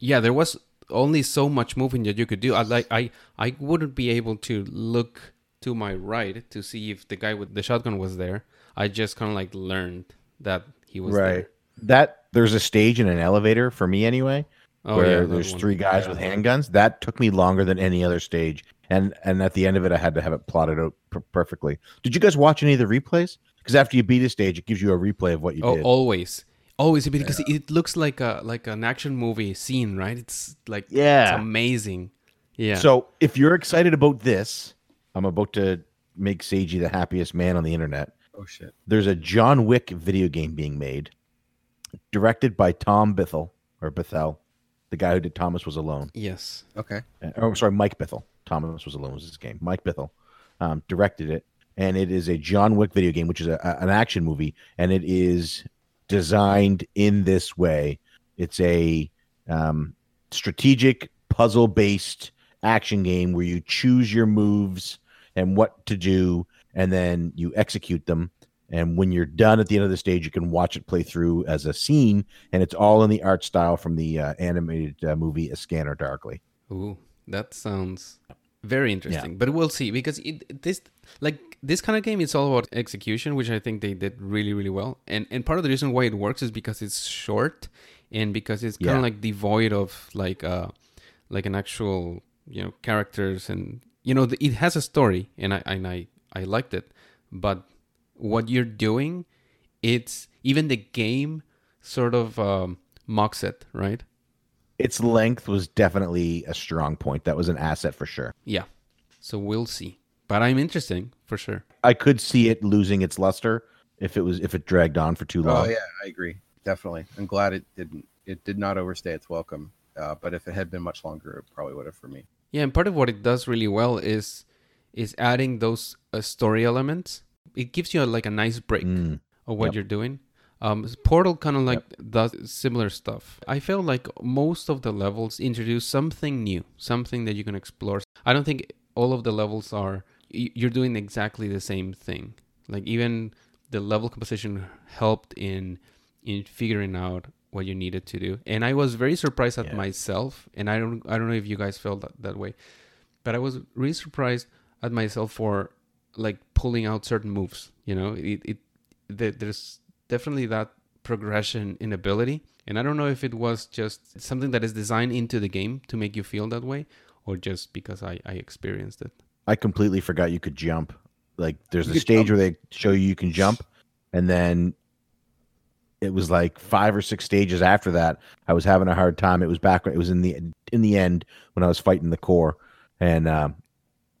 Yeah, there was only so much moving that you could do. I like I I wouldn't be able to look to my right to see if the guy with the shotgun was there. I just kind of like learned that he was right. there. That there's a stage in an elevator for me anyway, Oh where yeah, there's one. three guys with handguns. That took me longer than any other stage, and and at the end of it, I had to have it plotted out per- perfectly. Did you guys watch any of the replays? Because after you beat a stage, it gives you a replay of what you did. Oh, did. always, always because it looks like a like an action movie scene, right? It's like Yeah. it's amazing. Yeah. So if you're excited about this, I'm about to make Seiji the happiest man on the internet. oh shit! There's a John Wick video game being made, directed by Tom Bithell or Bithell, the guy who did Thomas Was Alone. yes. Okay. Uh, Oh, sorry, Mike Bithell. Thomas Was Alone was his game. Mike Bithell um, directed it, and it is a John Wick video game, which is a, a- an action movie, and it is designed in this way. It's a um, strategic puzzle-based action game where you choose your moves and what to do, and then you execute them. And when you're done at the end of the stage, you can watch it play through as a scene, and it's all in the art style from the uh, animated uh, movie A Scanner Darkly. Ooh, that sounds very interesting. But we'll see because it this like this kind of game it's all about execution, which I think they did really really well. And and part of the reason why it works is because it's short and because it's kind of Yeah. like devoid of like uh like an actual you know characters and you know the, it has a story and I and I I liked it, but what you're doing, it's even the game sort of um, mocks it, right? its length was definitely a strong point. That was an asset for sure. Yeah. So we'll see. But I'm interesting for sure. I could see it losing its luster if it was if it dragged on for too long. Oh yeah, I agree. Definitely. I'm glad it didn't. It did not overstay its welcome. Uh, but if it had been much longer, it probably would have for me. Yeah, and part of what it does really well is is adding those uh, story elements. It gives you a, like a nice break Mm. of what Yep. you're doing. Um, Portal kind of like does similar stuff. I feel like most of the levels introduce something new, something that you can explore. I don't think all of the levels are y- you're doing exactly the same thing. Like even the level composition helped in in figuring out what you needed to do. And I was very surprised at Yeah. myself. And I don't I don't know if you guys felt that, that way, but I was really surprised at myself for like pulling out certain moves. You know, it it the, there's definitely that progression in ability. And I don't know if it was just something that is designed into the game to make you feel that way, or just because I, I experienced it. I completely forgot you could jump. Like there's You a stage jump. where they show you you can jump, and then it was like five or six stages after that. I was having a hard time. It was back. It was in the in the end when I was fighting the core, and um,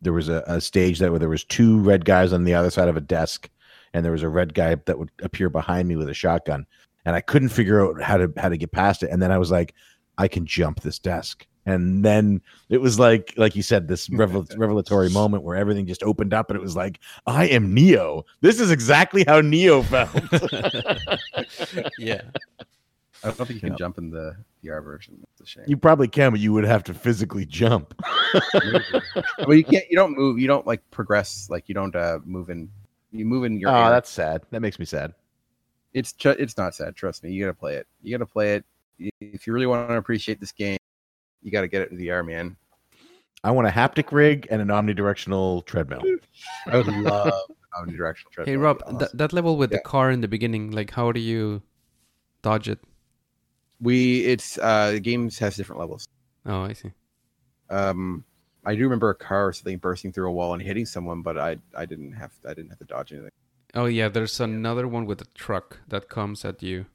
there was a, a stage that where there was two red guys on the other side of a desk, and there was a red guy that would appear behind me with a shotgun, and I couldn't figure out how to how to get past it. And then I was like, I can jump this desk. And then it was like, like you said, this (laughs) revel- revelatory moment where everything just opened up, and it was like, I am Neo. This is exactly how Neo felt. (laughs) (laughs) yeah. I don't think you can Yeah. jump in the VR version. That's a shame. you probably can, but you would have to physically jump. well, you can't. You don't move. You don't like progress. Like you don't uh, move in. You move in your. oh, air. that's sad. That makes me sad. it's ju- it's not sad. Trust me. You gotta play it. You gotta play it. If you really want to appreciate this game, you gotta get it in VR, man. I want a haptic rig and an omnidirectional treadmill. I would love omnidirectional treadmill. Hey Rob, awesome. that that level with Yeah. the car in the beginning, like how do you dodge it? we it's uh the games has different levels. Oh, I see. Um, I do remember a car or something bursting through a wall and hitting someone, but I I didn't have I didn't have to dodge anything. Oh yeah, there's another one with a truck that comes at you,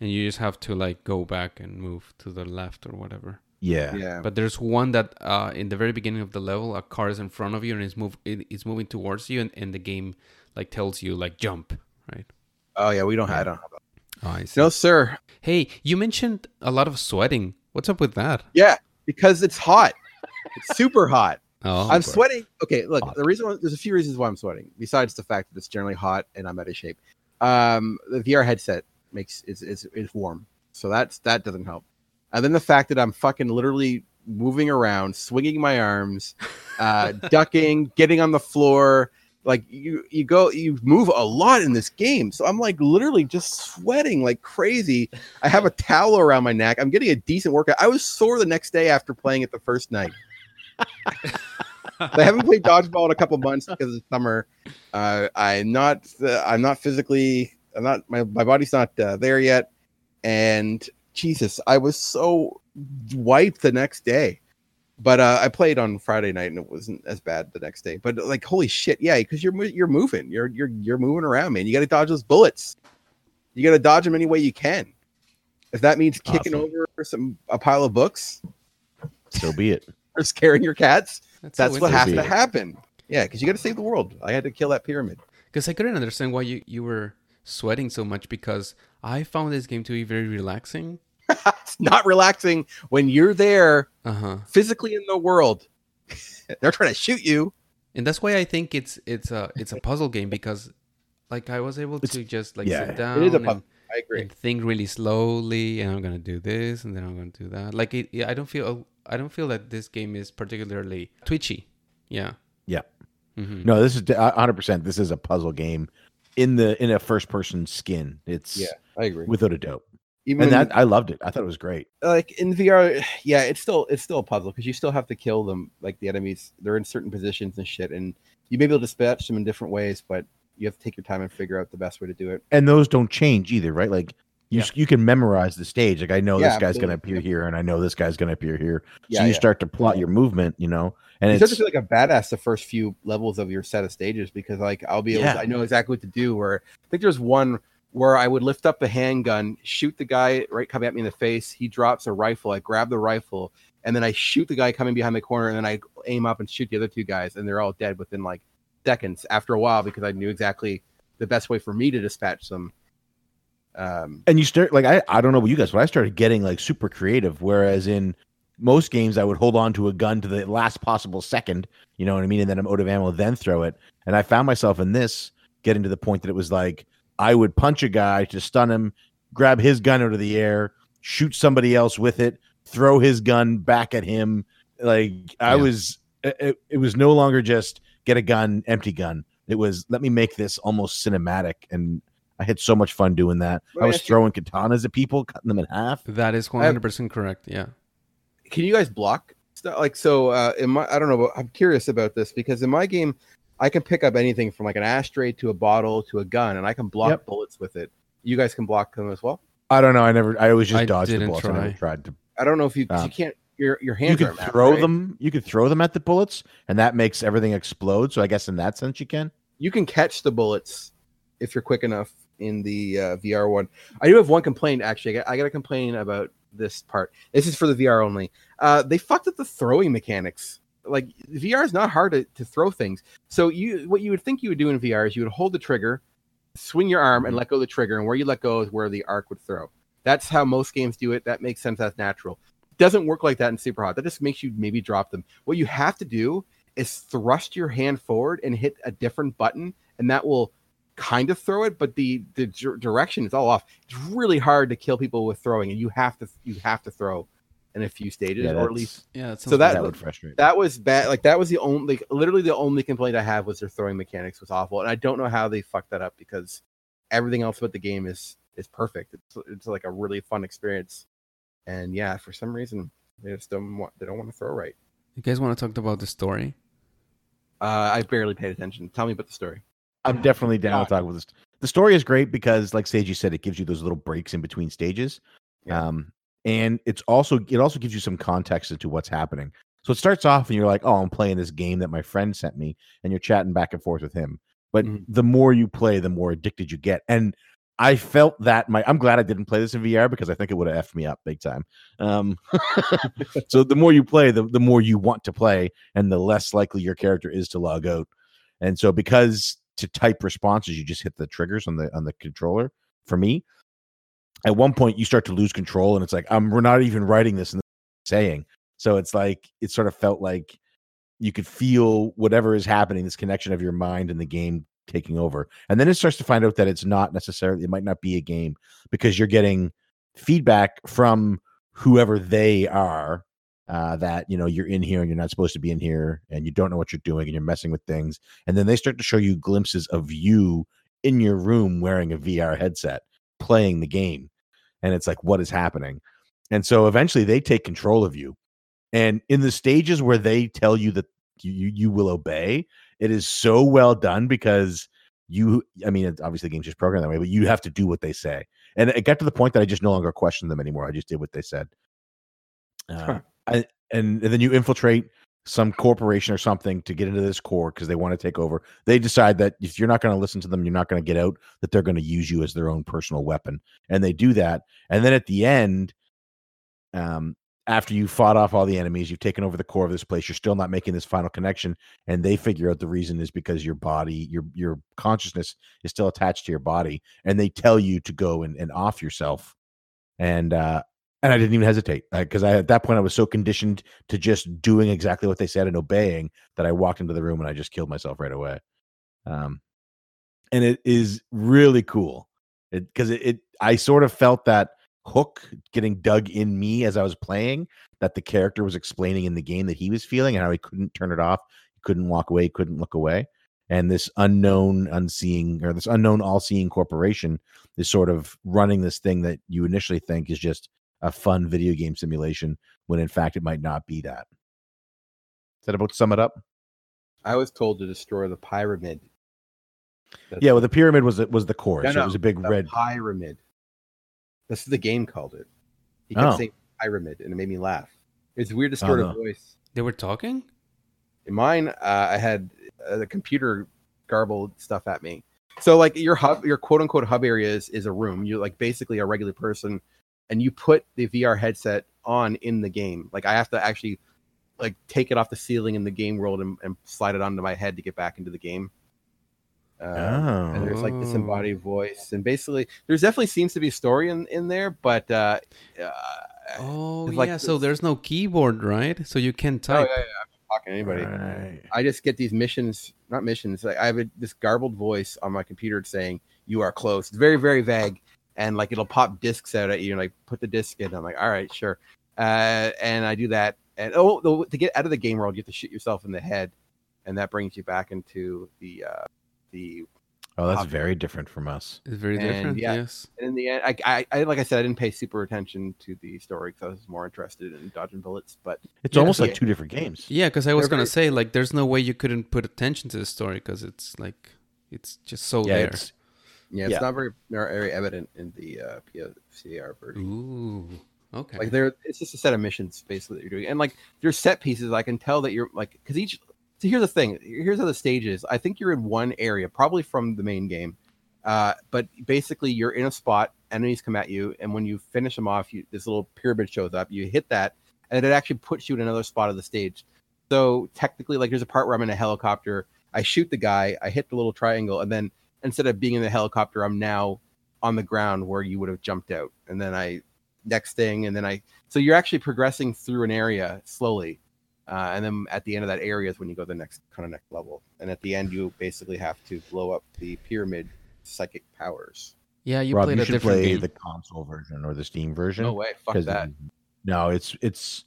and you just have to like go back and move to the left or whatever. Yeah. Yeah, But there's one that uh, in the very beginning of the level, a car is in front of you and it's move it, it's moving towards you, and, and the game like tells you like jump, right? oh yeah, we don't have I don't have that. Oh, I see. No, sir. Hey, you mentioned a lot of sweating. What's up with that? Yeah, because it's hot. It's super hot. (laughs) Oh, I'm sweating. Okay, look, Hot. the reason why- there's a few reasons why I'm sweating besides the fact that it's generally hot and I'm out of shape. Um, the VR headset makes is is, is warm, so that's that doesn't help. And then the fact that I'm fucking literally moving around, swinging my arms, (laughs) uh, ducking, getting on the floor. Like you, you go, you move a lot in this game. So I'm like literally just sweating like crazy. I have a towel around my neck. I'm getting a decent workout. I was sore the next day after playing it the first night. I haven't played dodgeball in a couple months because it's summer. Uh, I'm not. Uh, I'm not physically. I'm not. My my body's not uh, there yet. And Jesus, I was so wiped the next day. But uh, I played on Friday night and it wasn't as bad the next day. But like, holy shit, yeah, because you're you're moving, you're you're you're moving around, man. You got to dodge those bullets. You got to dodge them any way you can. If that means kicking Awesome. over some a pile of books So be it. (laughs) or scaring your cats, that's so what has to interesting. happen. Yeah, because you got to save the world. I had to kill that pyramid. Because I couldn't understand why you, you were sweating so much because I found this game to be very relaxing. It's (laughs) not relaxing when you're there Uh huh. physically in the world. (laughs) They're trying to shoot you. And that's why I think it's it's a it's a puzzle game because like I was able It's- to just like yeah, sit down It is a puzzle. I agree. and think really slowly and I'm gonna do this and then I'm gonna do that. Like it, yeah, I don't feel I don't feel that this game is particularly twitchy. Yeah. Yeah. hmm No, this is 100%. This is a puzzle game in the in a first person skin. It's Yeah, I agree. without a doubt. Even And that I loved it. I thought it was great. like in VR, (sighs) yeah, it's still it's still a puzzle because you still have to kill them. Like the enemies, they're in certain positions and shit, and you may be able to dispatch them in different ways, but you have to take your time and figure out the best way to do it. And those don't change either, right? Like you Yeah. you can memorize the stage. Like I know Yeah, this guy's going to appear here and I know this guy's going to appear here. Yeah, so you start to plot your movement, you know. And you it's feel like a badass the first few levels of your set of stages because like I'll be able to, I know exactly what to do. Where I think there's one where I would lift up a handgun, shoot the guy right coming at me in the face. He drops a rifle. I grab the rifle and then I shoot the guy coming behind the corner and then I aim up and shoot the other two guys and they're all dead within like seconds after a while because I knew exactly the best way for me to dispatch them. Um, and you start like I I don't know about you guys, but I started getting like super creative. Whereas in most games, I would hold on to a gun to the last possible second, you know what I mean, and then I'm out of ammo, then throw it. And I found myself in this getting to the point that it was like I would punch a guy to stun him, grab his gun out of the air, shoot somebody else with it, throw his gun back at him. Like I Yeah. was, it, it was no longer just get a gun, empty gun. It was let me make this almost cinematic, and I had so much fun doing that. Let I was ask you- throwing katanas at people, cutting them in half. That is one hundred percent correct. Yeah. can you guys block stuff like so uh in my i don't know but i'm curious about this because in my game i can pick up anything from like an ashtray to a bottle to a gun and i can block Yep. bullets with it you guys can block them as well I don't know. I never. I always just I dodged the didn't bullets. I never tried to. i don't know if you. Um, you can't your your You hands could are throw right? them. You could throw them at the bullets, and that makes everything explode. So I guess in that sense, you can. you can catch the bullets if you're quick enough in the uh, VR one. I do have one complaint actually. I got, I got to complain about this part. This is for the VR only. Uh, they fucked up the throwing mechanics. Like VR is not hard to, to throw things. So you what you would think you would do in VR is you would hold the trigger, swing your arm, and mm-hmm. let go of the trigger, and where you let go is where the arc would throw. That's how most games do it. That makes sense. That's natural. Doesn't work like that in Super Hot. That just makes you maybe drop them. What you have to do is thrust your hand forward and hit a different button, and that will kind of throw it, but the the dir- direction is all off. It's really hard to kill people with throwing, and you have to you have to throw in a few stages, Yeah, or at least Yeah. That So that- that would frustrate. that was bad. Like that was the only, like, literally the only complaint I have was their throwing mechanics was awful, and I don't know how they fucked that up because everything else about the game is is perfect. It's it's like a really fun experience, and yeah, for some reason they just don't want they don't want to throw right. You guys want to talk about the story? Uh, I barely paid attention. Tell me about the story. I'm definitely down to talk about this. The story is great because, like Sage said, it gives you those little breaks in between stages. Yeah. Um, and it's also it also gives you some context into what's happening. So it starts off and you're like, oh, I'm playing this game that my friend sent me, and you're chatting back and forth with him. But Mhm. the more you play, the more addicted you get. And I felt that my I'm glad I didn't play this in VR because I think it would have effed me up big time. Um, (laughs) so the more you play, the, the more you want to play, and the less likely your character is to log out. And so because to type responses, you just hit the triggers on the on the controller. For me, at one point you start to lose control, and it's like I'm we're not even writing this and saying. So it's like it sort of felt like you could feel whatever is happening, this connection of your mind and the game taking over. And then it starts to find out that it's not necessarily, it might not be a game because you're getting feedback from whoever they are uh, that, you know, you're in here and you're not supposed to be in here and you don't know what you're doing and you're messing with things. And then they start to show you glimpses of you in your room wearing a VR headset playing the game. And it's like, what is happening? And so eventually they take control of you. And in the stages where they tell you that you, you, will obey, it is so well done because you, I mean, it- obviously the game's just programmed that way, but you have to do what they say. And it got to the point that I just no longer questioned them anymore. I just did what they said. Uh, Huh. I, and, and then you infiltrate some corporation or something to get into this core because they want to take over. They decide that if you're not going to listen to them, you're not going to get out, that they're going to use you as their own personal weapon. And they do that. And then at the end, um, after you fought off all the enemies, you've taken over the core of this place, you're still not making this final connection. And they figure out the reason is because your body, your your consciousness is still attached to your body. And they tell you to go and, and off yourself. And uh and I didn't even hesitate because I at that point I was so conditioned to just doing exactly what they said and obeying that I walked into the room and I just killed myself right away. Um, and it is really cool because it, it, I sort of felt that hook getting dug in me as I was playing that the character was explaining in the game that he was feeling and how he couldn't turn it off, couldn't walk away, couldn't look away. And this unknown, unseeing, or this unknown, all-seeing corporation is sort of running this thing that you initially think is just a fun video game simulation when in fact it might not be that. Is that about to sum it up? I was told to destroy the pyramid. That's yeah, well, the pyramid was was the core, No, so no, it was a big the red. pyramid. This is the game called it. He kept Oh. saying pyramid, and it made me laugh. It's a weird distorted no. voice. They were talking? In mine, uh, I had uh, the computer garbled stuff at me. So like your hub, your quote unquote hub area is, is a room. You're like basically a regular person, and you put the VR headset on in the game. Like I have to actually like take it off the ceiling in the game world and, and slide it onto my head to get back into the game. And Oh. there's like this embodied voice, and basically there's definitely seems to be a story in in there, but uh, uh, Oh, like yeah. So there's no keyboard, right? So you can oh, type. yeah, yeah, I'm not talking to anybody. Right. I just get these missions, not missions. Like I have a, this garbled voice on my computer saying "You are close." It's very, very vague, and like it'll pop discs out at you, and like put the disc in. I'm like, all right, sure. Uh, and I do that, and oh, the, to get out of the game world, you have to shoot yourself in the head, and that brings you back into the uh, the. Oh, that's Hub. very different from us. It's very And, different. yeah. Yes. And in the end, I, I, I like I said, I didn't pay super attention to the story because I was more interested in dodging bullets. But It's Yeah, almost like two different games. Yeah, because I was They're gonna very- say like, there's no way you couldn't put attention to the story because it's like, it's just so Yeah, there. it's yeah, it's Yeah. not very very evident in the uh, version. Ooh. Okay. Like there, it's just a set of missions basically that you're doing, and like there's set pieces. I can tell that you're like because each. So here's the thing. Here's how the stage is. I think you're in one area, probably from the main game, uh, but basically you're in a spot. Enemies come at you, and when you finish them off, you, this little pyramid shows up. You hit that, and it actually puts you in another spot of the stage. So technically, like there's a part where I'm in a helicopter. I shoot the guy. I hit the little triangle, and then instead of being in the helicopter, I'm now on the ground where you would have jumped out. And then I next thing, and then I so you're actually progressing through an area slowly, uh, and then at the end of that area is when you go to the next kind of next level. And at the end, you basically have to blow up the pyramid psychic powers. yeah, you Rob, played you a should different play game. the console version or the Steam version. No way, fuck 'cause that. it- No, it's it's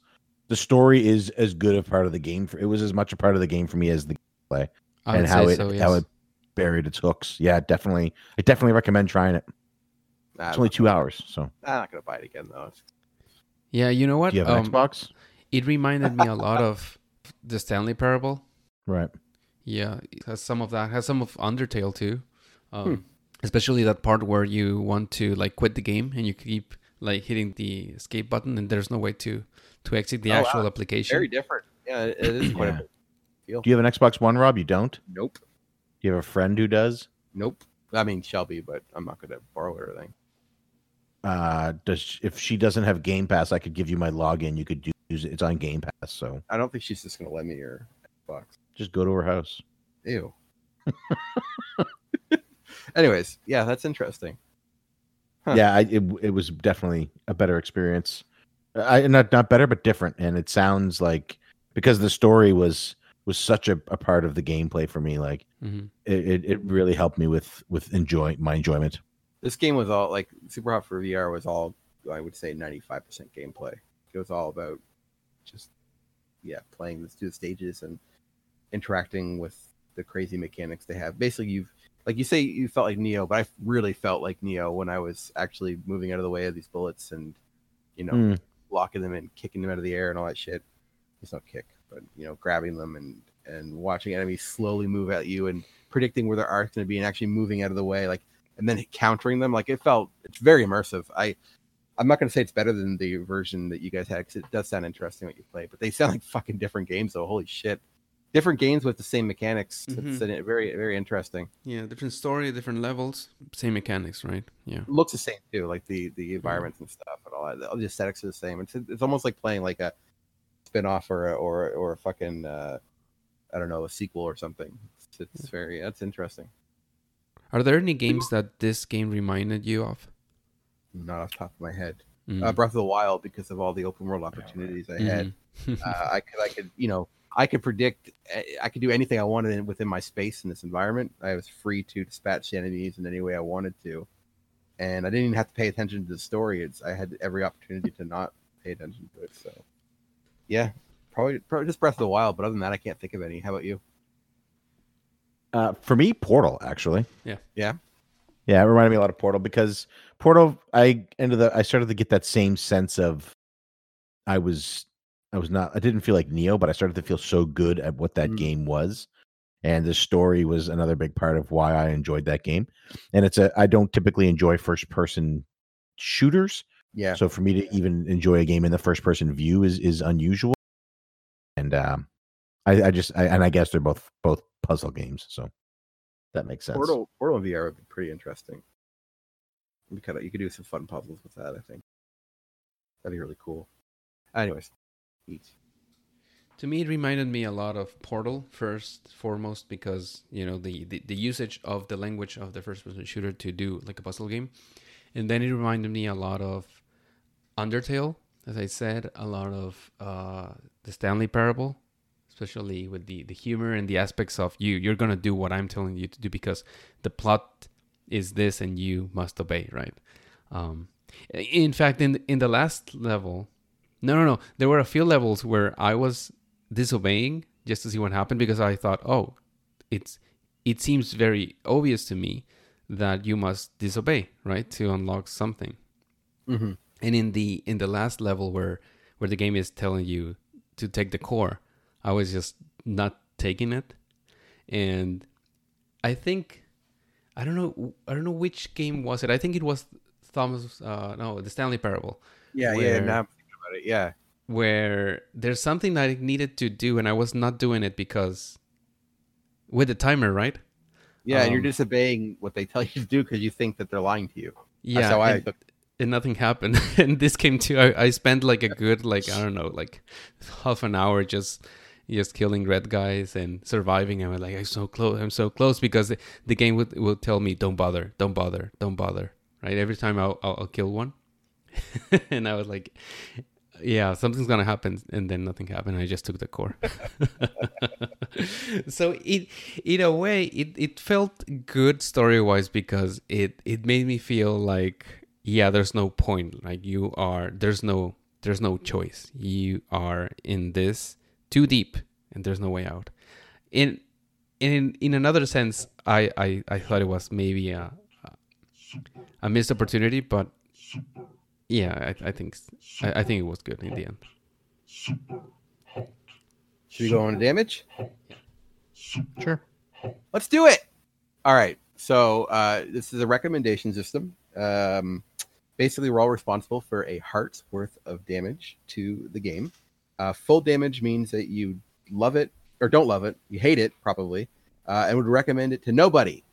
the story is as good a part of the game. For, it was as much a part of the game for me as the I and how it so, yes. how it buried its hooks. Yeah, definitely. I definitely recommend trying it. Nah, It's only two hours, so I'm not gonna buy it again though. Yeah, you know what? do you have an Um, Xbox? It reminded me a lot of the Stanley Parable Right. Yeah, it has some of that. Has some of Undertale too. Um, Hmm. Especially that part where you want to like quit the game and you keep like hitting the escape button and there's no way to to exit the Oh, wow. actual application. Very different. Yeah, it it is quite Yeah. a bit. Feel. Do you have an Xbox One, Rob? You don't? Nope. Do you have a friend who does? Nope. I mean Shelby, but I'm not gonna borrow her thing. Uh, does if she doesn't have Game Pass, I could give you my login. You could do- use it. It's on Game Pass, so I don't think she's just gonna let me her Xbox. just go to her house. Ew. (laughs) Anyways, yeah, that's interesting. Huh. Yeah, I, it it was definitely a better experience. I not not better, but different. And it sounds like because the story was was such a, a part of the gameplay for me. Like Mhm. it, it, it really helped me with with enjoy my enjoyment. This game was all like Super Hot for VR was all I would say 95% gameplay. It was all about just yeah, playing this two stages and interacting with the crazy mechanics they have. Basically, you've like you say you felt like Neo, but I really felt like Neo when I was actually moving out of the way of these bullets and you know Mm. blocking them and kicking them out of the air and all that shit. It's not kick, but you know, grabbing them and and watching enemies slowly move at you and predicting where their arc's going to be and actually moving out of the way, like and then countering them. Like it felt it's very immersive. I I'm not going to say it's better than the version that you guys had because it does sound interesting what you play, but they sound like fucking different games though. Holy shit, different games with the same mechanics. It's Mhm. uh, very very interesting. Yeah, different story, different levels, same mechanics, right? Yeah. It looks the same too, like the the environments and stuff and all that. All the aesthetics are the same. It's it's almost like playing like a spin-off or a, or or a fucking uh, I don't know a sequel or something. It's, it's very that's interesting. Are there any games that this game reminded you of? Not off the top of my head. Mm. Uh, Breath of the Wild because of all the open world opportunities I had. Mhm. uh, (laughs) I could I could you know I could predict eh, I could do anything I wanted within my space in this environment. I was free to dispatch enemies in any way I wanted to, and I didn't even have to pay attention to the story. It's I had every opportunity to not pay attention to it. So, yeah, probably probably just Breath of the Wild. But other than that, I can't think of any. How about you? Uh, for me, Portal actually. Yeah. Yeah. Yeah, it reminded me a lot of Portal because Portal, I ended the I started to get that same sense of I was I was not I didn't feel like Neo, but I started to feel so good at what that Mm. game was. And the story was another big part of why I enjoyed that game. And it's a I don't typically enjoy first person shooters. Yeah, So for me to even enjoy a game in the first person view is is unusual. And um I, I just I, and I guess they're both both puzzle games, so that makes sense. Portal Portal in VR would be pretty interesting. You could you could do some fun puzzles with that. I think that'd be really cool. Anyways, eat. To me, it reminded me a lot of Portal first, foremost, because you know the, the, the usage of the language of the first-person shooter to do like a puzzle game, and then it reminded me a lot of Undertale, as I said, a lot of uh, the Stanley Parable, especially with the the humor and the aspects of you. You're gonna do what I'm telling you to do because the plot is this, and you must obey, right? Um, in fact, in in the last level, no, no, no. There were a few levels where I was disobeying just to see what happened because I thought, oh, it's it seems very obvious to me that you must disobey, right, to unlock something. Mm-hmm. And in the in the last level where where the game is telling you to take the core, I was just not taking it, and I think I don't know I don't know which game was it. I think it was Thomas. Uh, no, the Stanley Parable Yeah, yeah. Where- Now I'm thinking about it. Yeah, where there's something that I needed to do and I was not doing it because with the timer, right? yeah. and you're Um, disobeying what they tell you to do because you think that they're lying to you. Yeah, That's how I and. And nothing happened. (laughs) and this came to I, I spent like a good like I don't know like half an hour just just killing red guys and surviving. And I'm like I'm so close. I'm so close because the, the game would will tell me don't bother, don't bother, don't bother. Right every time I'll I'll, I'll kill one, (laughs) and I was like. Yeah, something's gonna happen, and then nothing happened. I just took the core. (laughs) so it, in a way, it, it felt good story wise because it it made me feel like yeah, there's no point. Like you are, there's no there's no choice. You are in this too deep, and there's no way out. In in in another sense, I I, I thought it was maybe a a missed opportunity, but yeah, I, I think I, I think it was good in the end. Should we go on to damage? Sure. Let's do it. All right. So uh, this is a recommendation system. Um, basically, we're all responsible for a heart's worth of damage to the game. Uh, full damage means that you love it or don't love it, you hate it probably, uh, and would recommend it to nobody.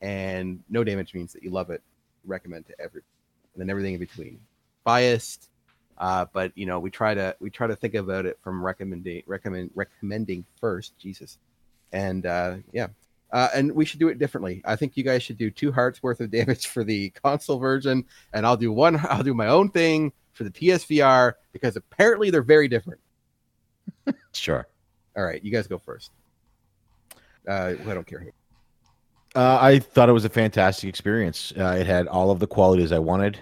And no damage means that you love it, recommend to everyone, and then everything in between. Biased, uh, but you know we try to we try to think about it from recommending recommend recommending first. Jesus, and uh, yeah, uh, and we should do it differently. I think you guys should do two hearts worth of damage for the (laughs) console version, and I'll do one. I'll do my own thing for the PSVR because apparently they're very different. (laughs) Sure. All right, you guys go first. Uh, I don't care. Uh, I thought it was a fantastic experience. Uh, it had all of the qualities I wanted.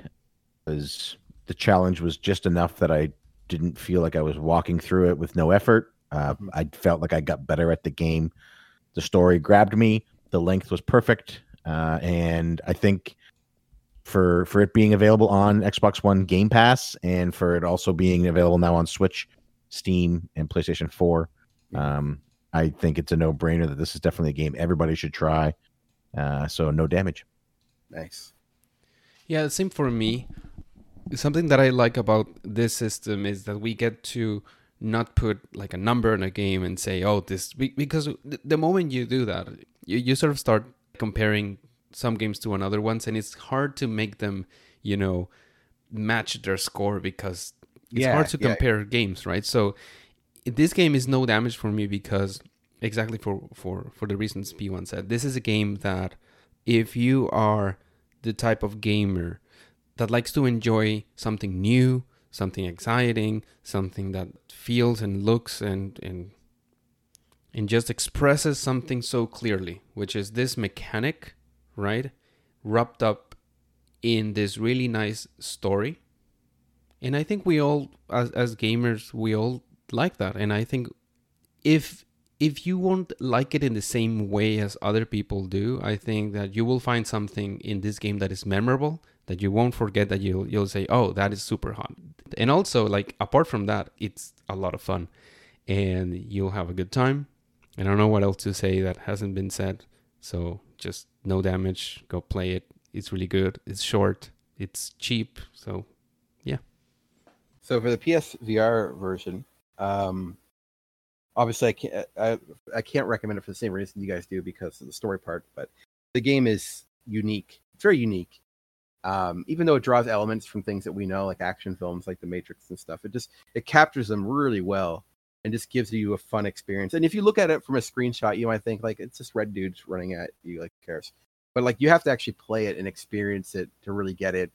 It was the challenge was just enough that I didn't feel like I was walking through it with no effort. Uh, Mhm. I felt like I got better at the game. The story grabbed me. The length was perfect, uh, and I think for for it being available on Xbox One Game Pass and for it also being available now on Switch, Steam, and PlayStation Four, um, I think it's a no brainer that this is definitely a game everybody should try. Uh, so no damage. Nice. Yeah, same for me. Something that I like about this system is that we get to not put like a number in a game and say, "Oh, this," because the moment you do that, you, you sort of start comparing some games to another ones, and it's hard to make them, you know, match their score because it's Yeah, hard to yeah. compare games, right? So this game is no damage for me because exactly for for for the reasons P1 said. This is a game that if you are the type of gamer that likes to enjoy something new, something exciting, something that feels and looks and and and just expresses something so clearly, which is this mechanic, right? Wrapped up in this really nice story. And I think we all as as gamers, we all like that. And I think if if you won't like it in the same way as other people do, I think that you will find something in this game that is memorable that you won't forget that you'll you'll say, "Oh, that is super hot." And also like apart from that, it's a lot of fun and you'll have a good time. I don't know what else to say that hasn't been said. So just no damage, go play it. It's really good. It's short. It's cheap. So yeah So for the PSVR version, um, obviously I can't I, I can't recommend it for the same reason you guys do because of the story part. But the game is unique. It's very unique. Um, even though it draws elements from things that we know, like action films, like The Matrix and stuff, it just it captures them really well and just gives you a fun experience. And if you look at it from a screenshot, you might think like it's just red dudes running at you, like who cares? But like you have to actually play it and experience it to really get it.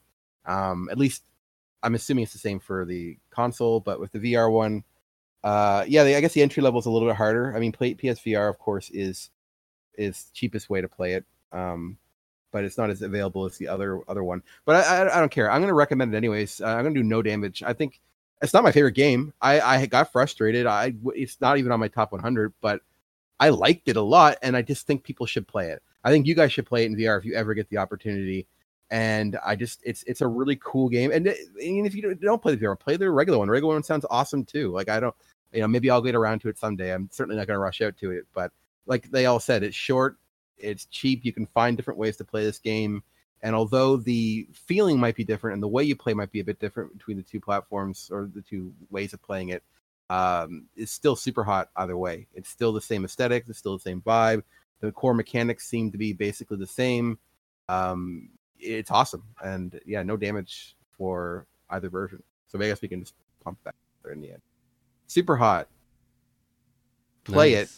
Um, at least I'm assuming it's the same for the console, but with the VR one, uh, yeah, the, I guess the entry level is a little bit harder. I mean, play, PSVR, of course, is is cheapest way to play it, um, but it's not as available as the other other one. But I, I, I don't care. I'm going to recommend it anyways. Uh, I'm going to do no damage. I think it's not my favorite game. I, I got frustrated. I it's not even on my top 100, but I liked it a lot, and I just think people should play it. I think you guys should play it in VR if you ever get the opportunity and I just it's it's a really cool game. And, and if you don't- play the VR, play the regular one. Regular one sounds awesome too. Like I don't, you know, maybe I'll get around to it someday. I'm certainly not going to rush out to it, but like they all said, it's short, it's cheap. You can find different ways to play this game. And although the feeling might be different and the way you play might be a bit different between the two platforms or the two ways of playing it, um, it's still super hot either way. It's still the same aesthetic, it's still the same vibe. The core mechanics seem to be basically the same. Um, it's awesome, and yeah, no damage for either version. So I guess we can just pump that there in the end. Super hot, play it,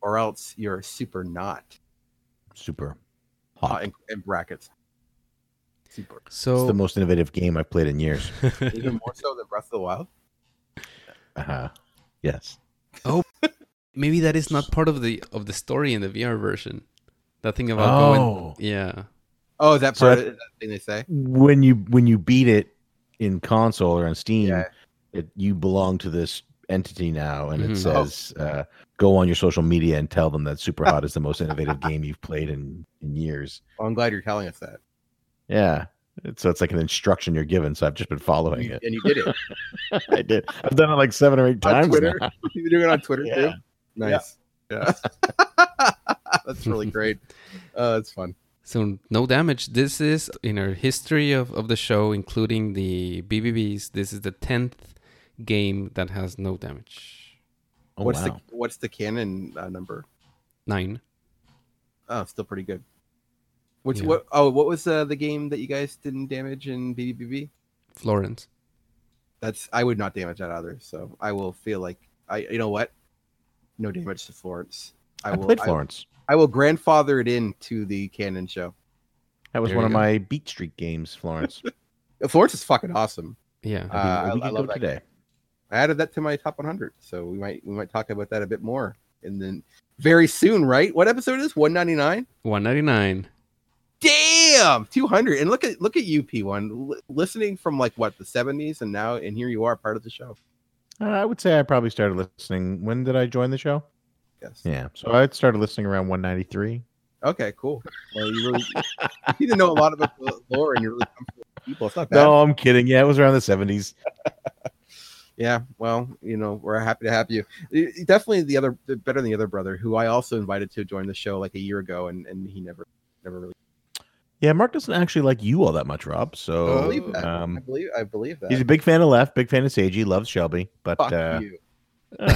or else you're super not. Super Uh, hot. in, in brackets. Super. So It's So the most (laughs) innovative game I've played in years. Even more so than Breath of the Wild. Uh, huh. yes. Oh, (laughs) maybe that is not part of the of the story in the VR version. That thing about going, Oh. yeah. Oh, is that So part that- of that thing they say? When you when you beat it in console or on Steam, Yeah. it, you belong to this entity now, and Mhm. it says, uh, "Go on your social media and tell them that Super Hot is the most innovative game you've played in in years." Well, I'm glad you're telling us that. Yeah. So it's like an instruction you're given. So I've just been following it. And you did it (laughs) I did. I've done it like seven or eight on times Twitter. now. (laughs) You're doing it on Twitter too. Yeah. Nice. Yeah. (laughs) that's really great. Uh, it's fun. So no damage. This is in our history of, of the show, including the BBBs. This is the tenth game that has no damage. Oh, what's wow. the what's the canon uh, number? Nine. Oh, still pretty good. Which Yeah. what? Oh, what was uh, the game that you guys didn't damage in BBBB? Florence. That's I would not damage that either. So I will feel like I. You know what? No damage to Florence. I, will. played Florence. I, will grandfather it into the canon show. that was There one of go. My Beat Street games, Florence. (laughs) Florence is fucking awesome. Yeah. I Uh, I- we I could love go that today. I added that to my top 100, so we might we might talk about that a bit more, and then very soon, right? What episode is 199? One ninety nine. Damn, 200! And look at look at you, P1, L- listening from like what the 70s, and now and here you are, part of the show. Uh, I would say I probably started listening. When did I join the show? Yes. Yeah, so I started listening around 193. Okay, cool. Well, you really you need to know a lot about the lore, and you're really comfortable with people. It's not bad. No, I'm kidding. Yeah, it was around the 70s. (laughs) Yeah, well, you know, we're happy to have you. Definitely the other better than the other brother, who I also invited to join the show like a year ago, and and he never never really. Yeah, Mark doesn't actually like you all that much, Rob. I So believe that. I um, believe I believe that. he's a big fan of Left, big fan of Seiji, loves Shelby, but Fuck uh, you. (laughs)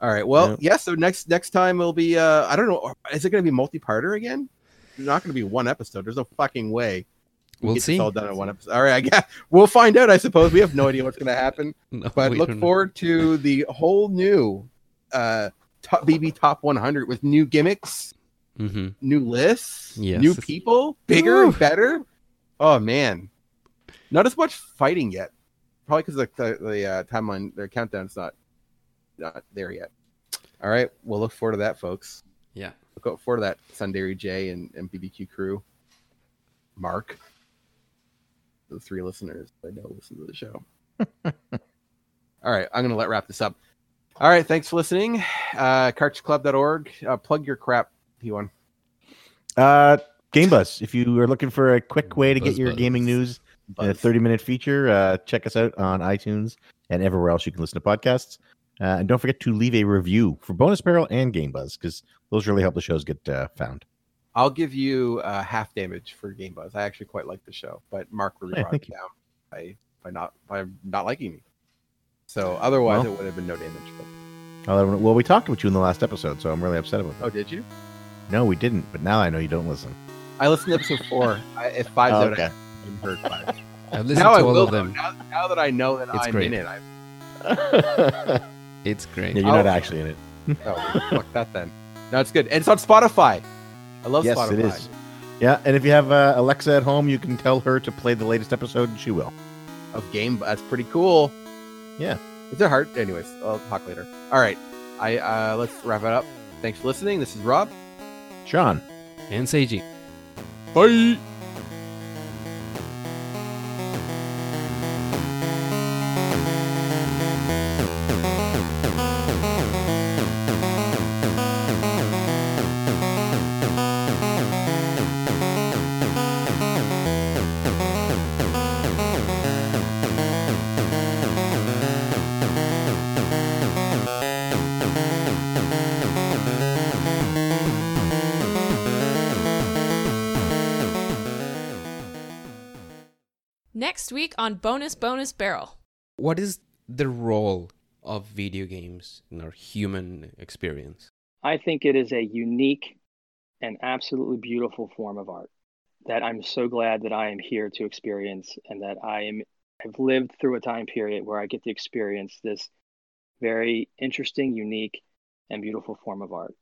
All right. Well, Yeah. yeah. So next next time it'll be. uh I don't know. Is it going to be multi-parter again? It's not going to be one episode. There's no fucking way. We We'll see. all done in one episode. All right. I guess we'll find out. I suppose we have no idea what's going to happen. (laughs) No, but look know. forward to the whole new uh top BB top 100 with new gimmicks, Mhm. new lists, Yes. new people, bigger and better. Oh man, not as much fighting yet. Probably because the the, the uh, timeline, their countdown's not not there yet. All right, we'll look forward to that, folks. Yeah. Look forward to that. Sundary J and, and BBQ crew. Mark, the three listeners I know listen to the show. (laughs) All right, I'm gonna let wrap this up. All right, thanks for listening. Uh, cartridgeclub.org. Uh, plug your crap, P1. uh, Game Buzz. If you are looking for a quick way to get your Buzz. gaming news in a 30 minute feature, uh, check us out on iTunes and everywhere else you can listen to podcasts. Uh, and don't forget to leave a review for Bonus Barrel and Game Buzz because those really help the shows get uh, found. I'll give you uh, half damage for Game Buzz. I actually quite like the show, but Mark really Hey, brought thank it you. down by by not by not liking me. So otherwise, Well. it would have been no damage. But... I'll- Well, we talked about you in the last episode, so I'm really upset about that. Oh, did you? No, we didn't, but now I know you don't listen. I listened to episode four. I, if five's Oh, out, okay. I haven't heard five. (laughs) I've listened now to I all will. of them. Now, now that I know that It's I'm great. in it, I yeah, (laughs) It's great. you're not Oh. actually in it. oh fuck that then. No, it's good, and it's on Spotify. I love Yes, Spotify. it is. Yeah, and if you have uh, Alexa at home, you can tell her to play the latest episode, and she will. Of game, that's pretty cool. Yeah. it's a heart. Anyways, I'll talk later. All right, I uh, let's wrap it up. Thanks for listening. This is Rob. Sean. And Seiji. Bye. On Bonus Bonus Barrel. What is the role of video games in our human experience? I think it is a unique and absolutely beautiful form of art that I'm so glad that I am here to experience and that I am have lived through a time period where I get to experience this very interesting, unique, and beautiful form of art.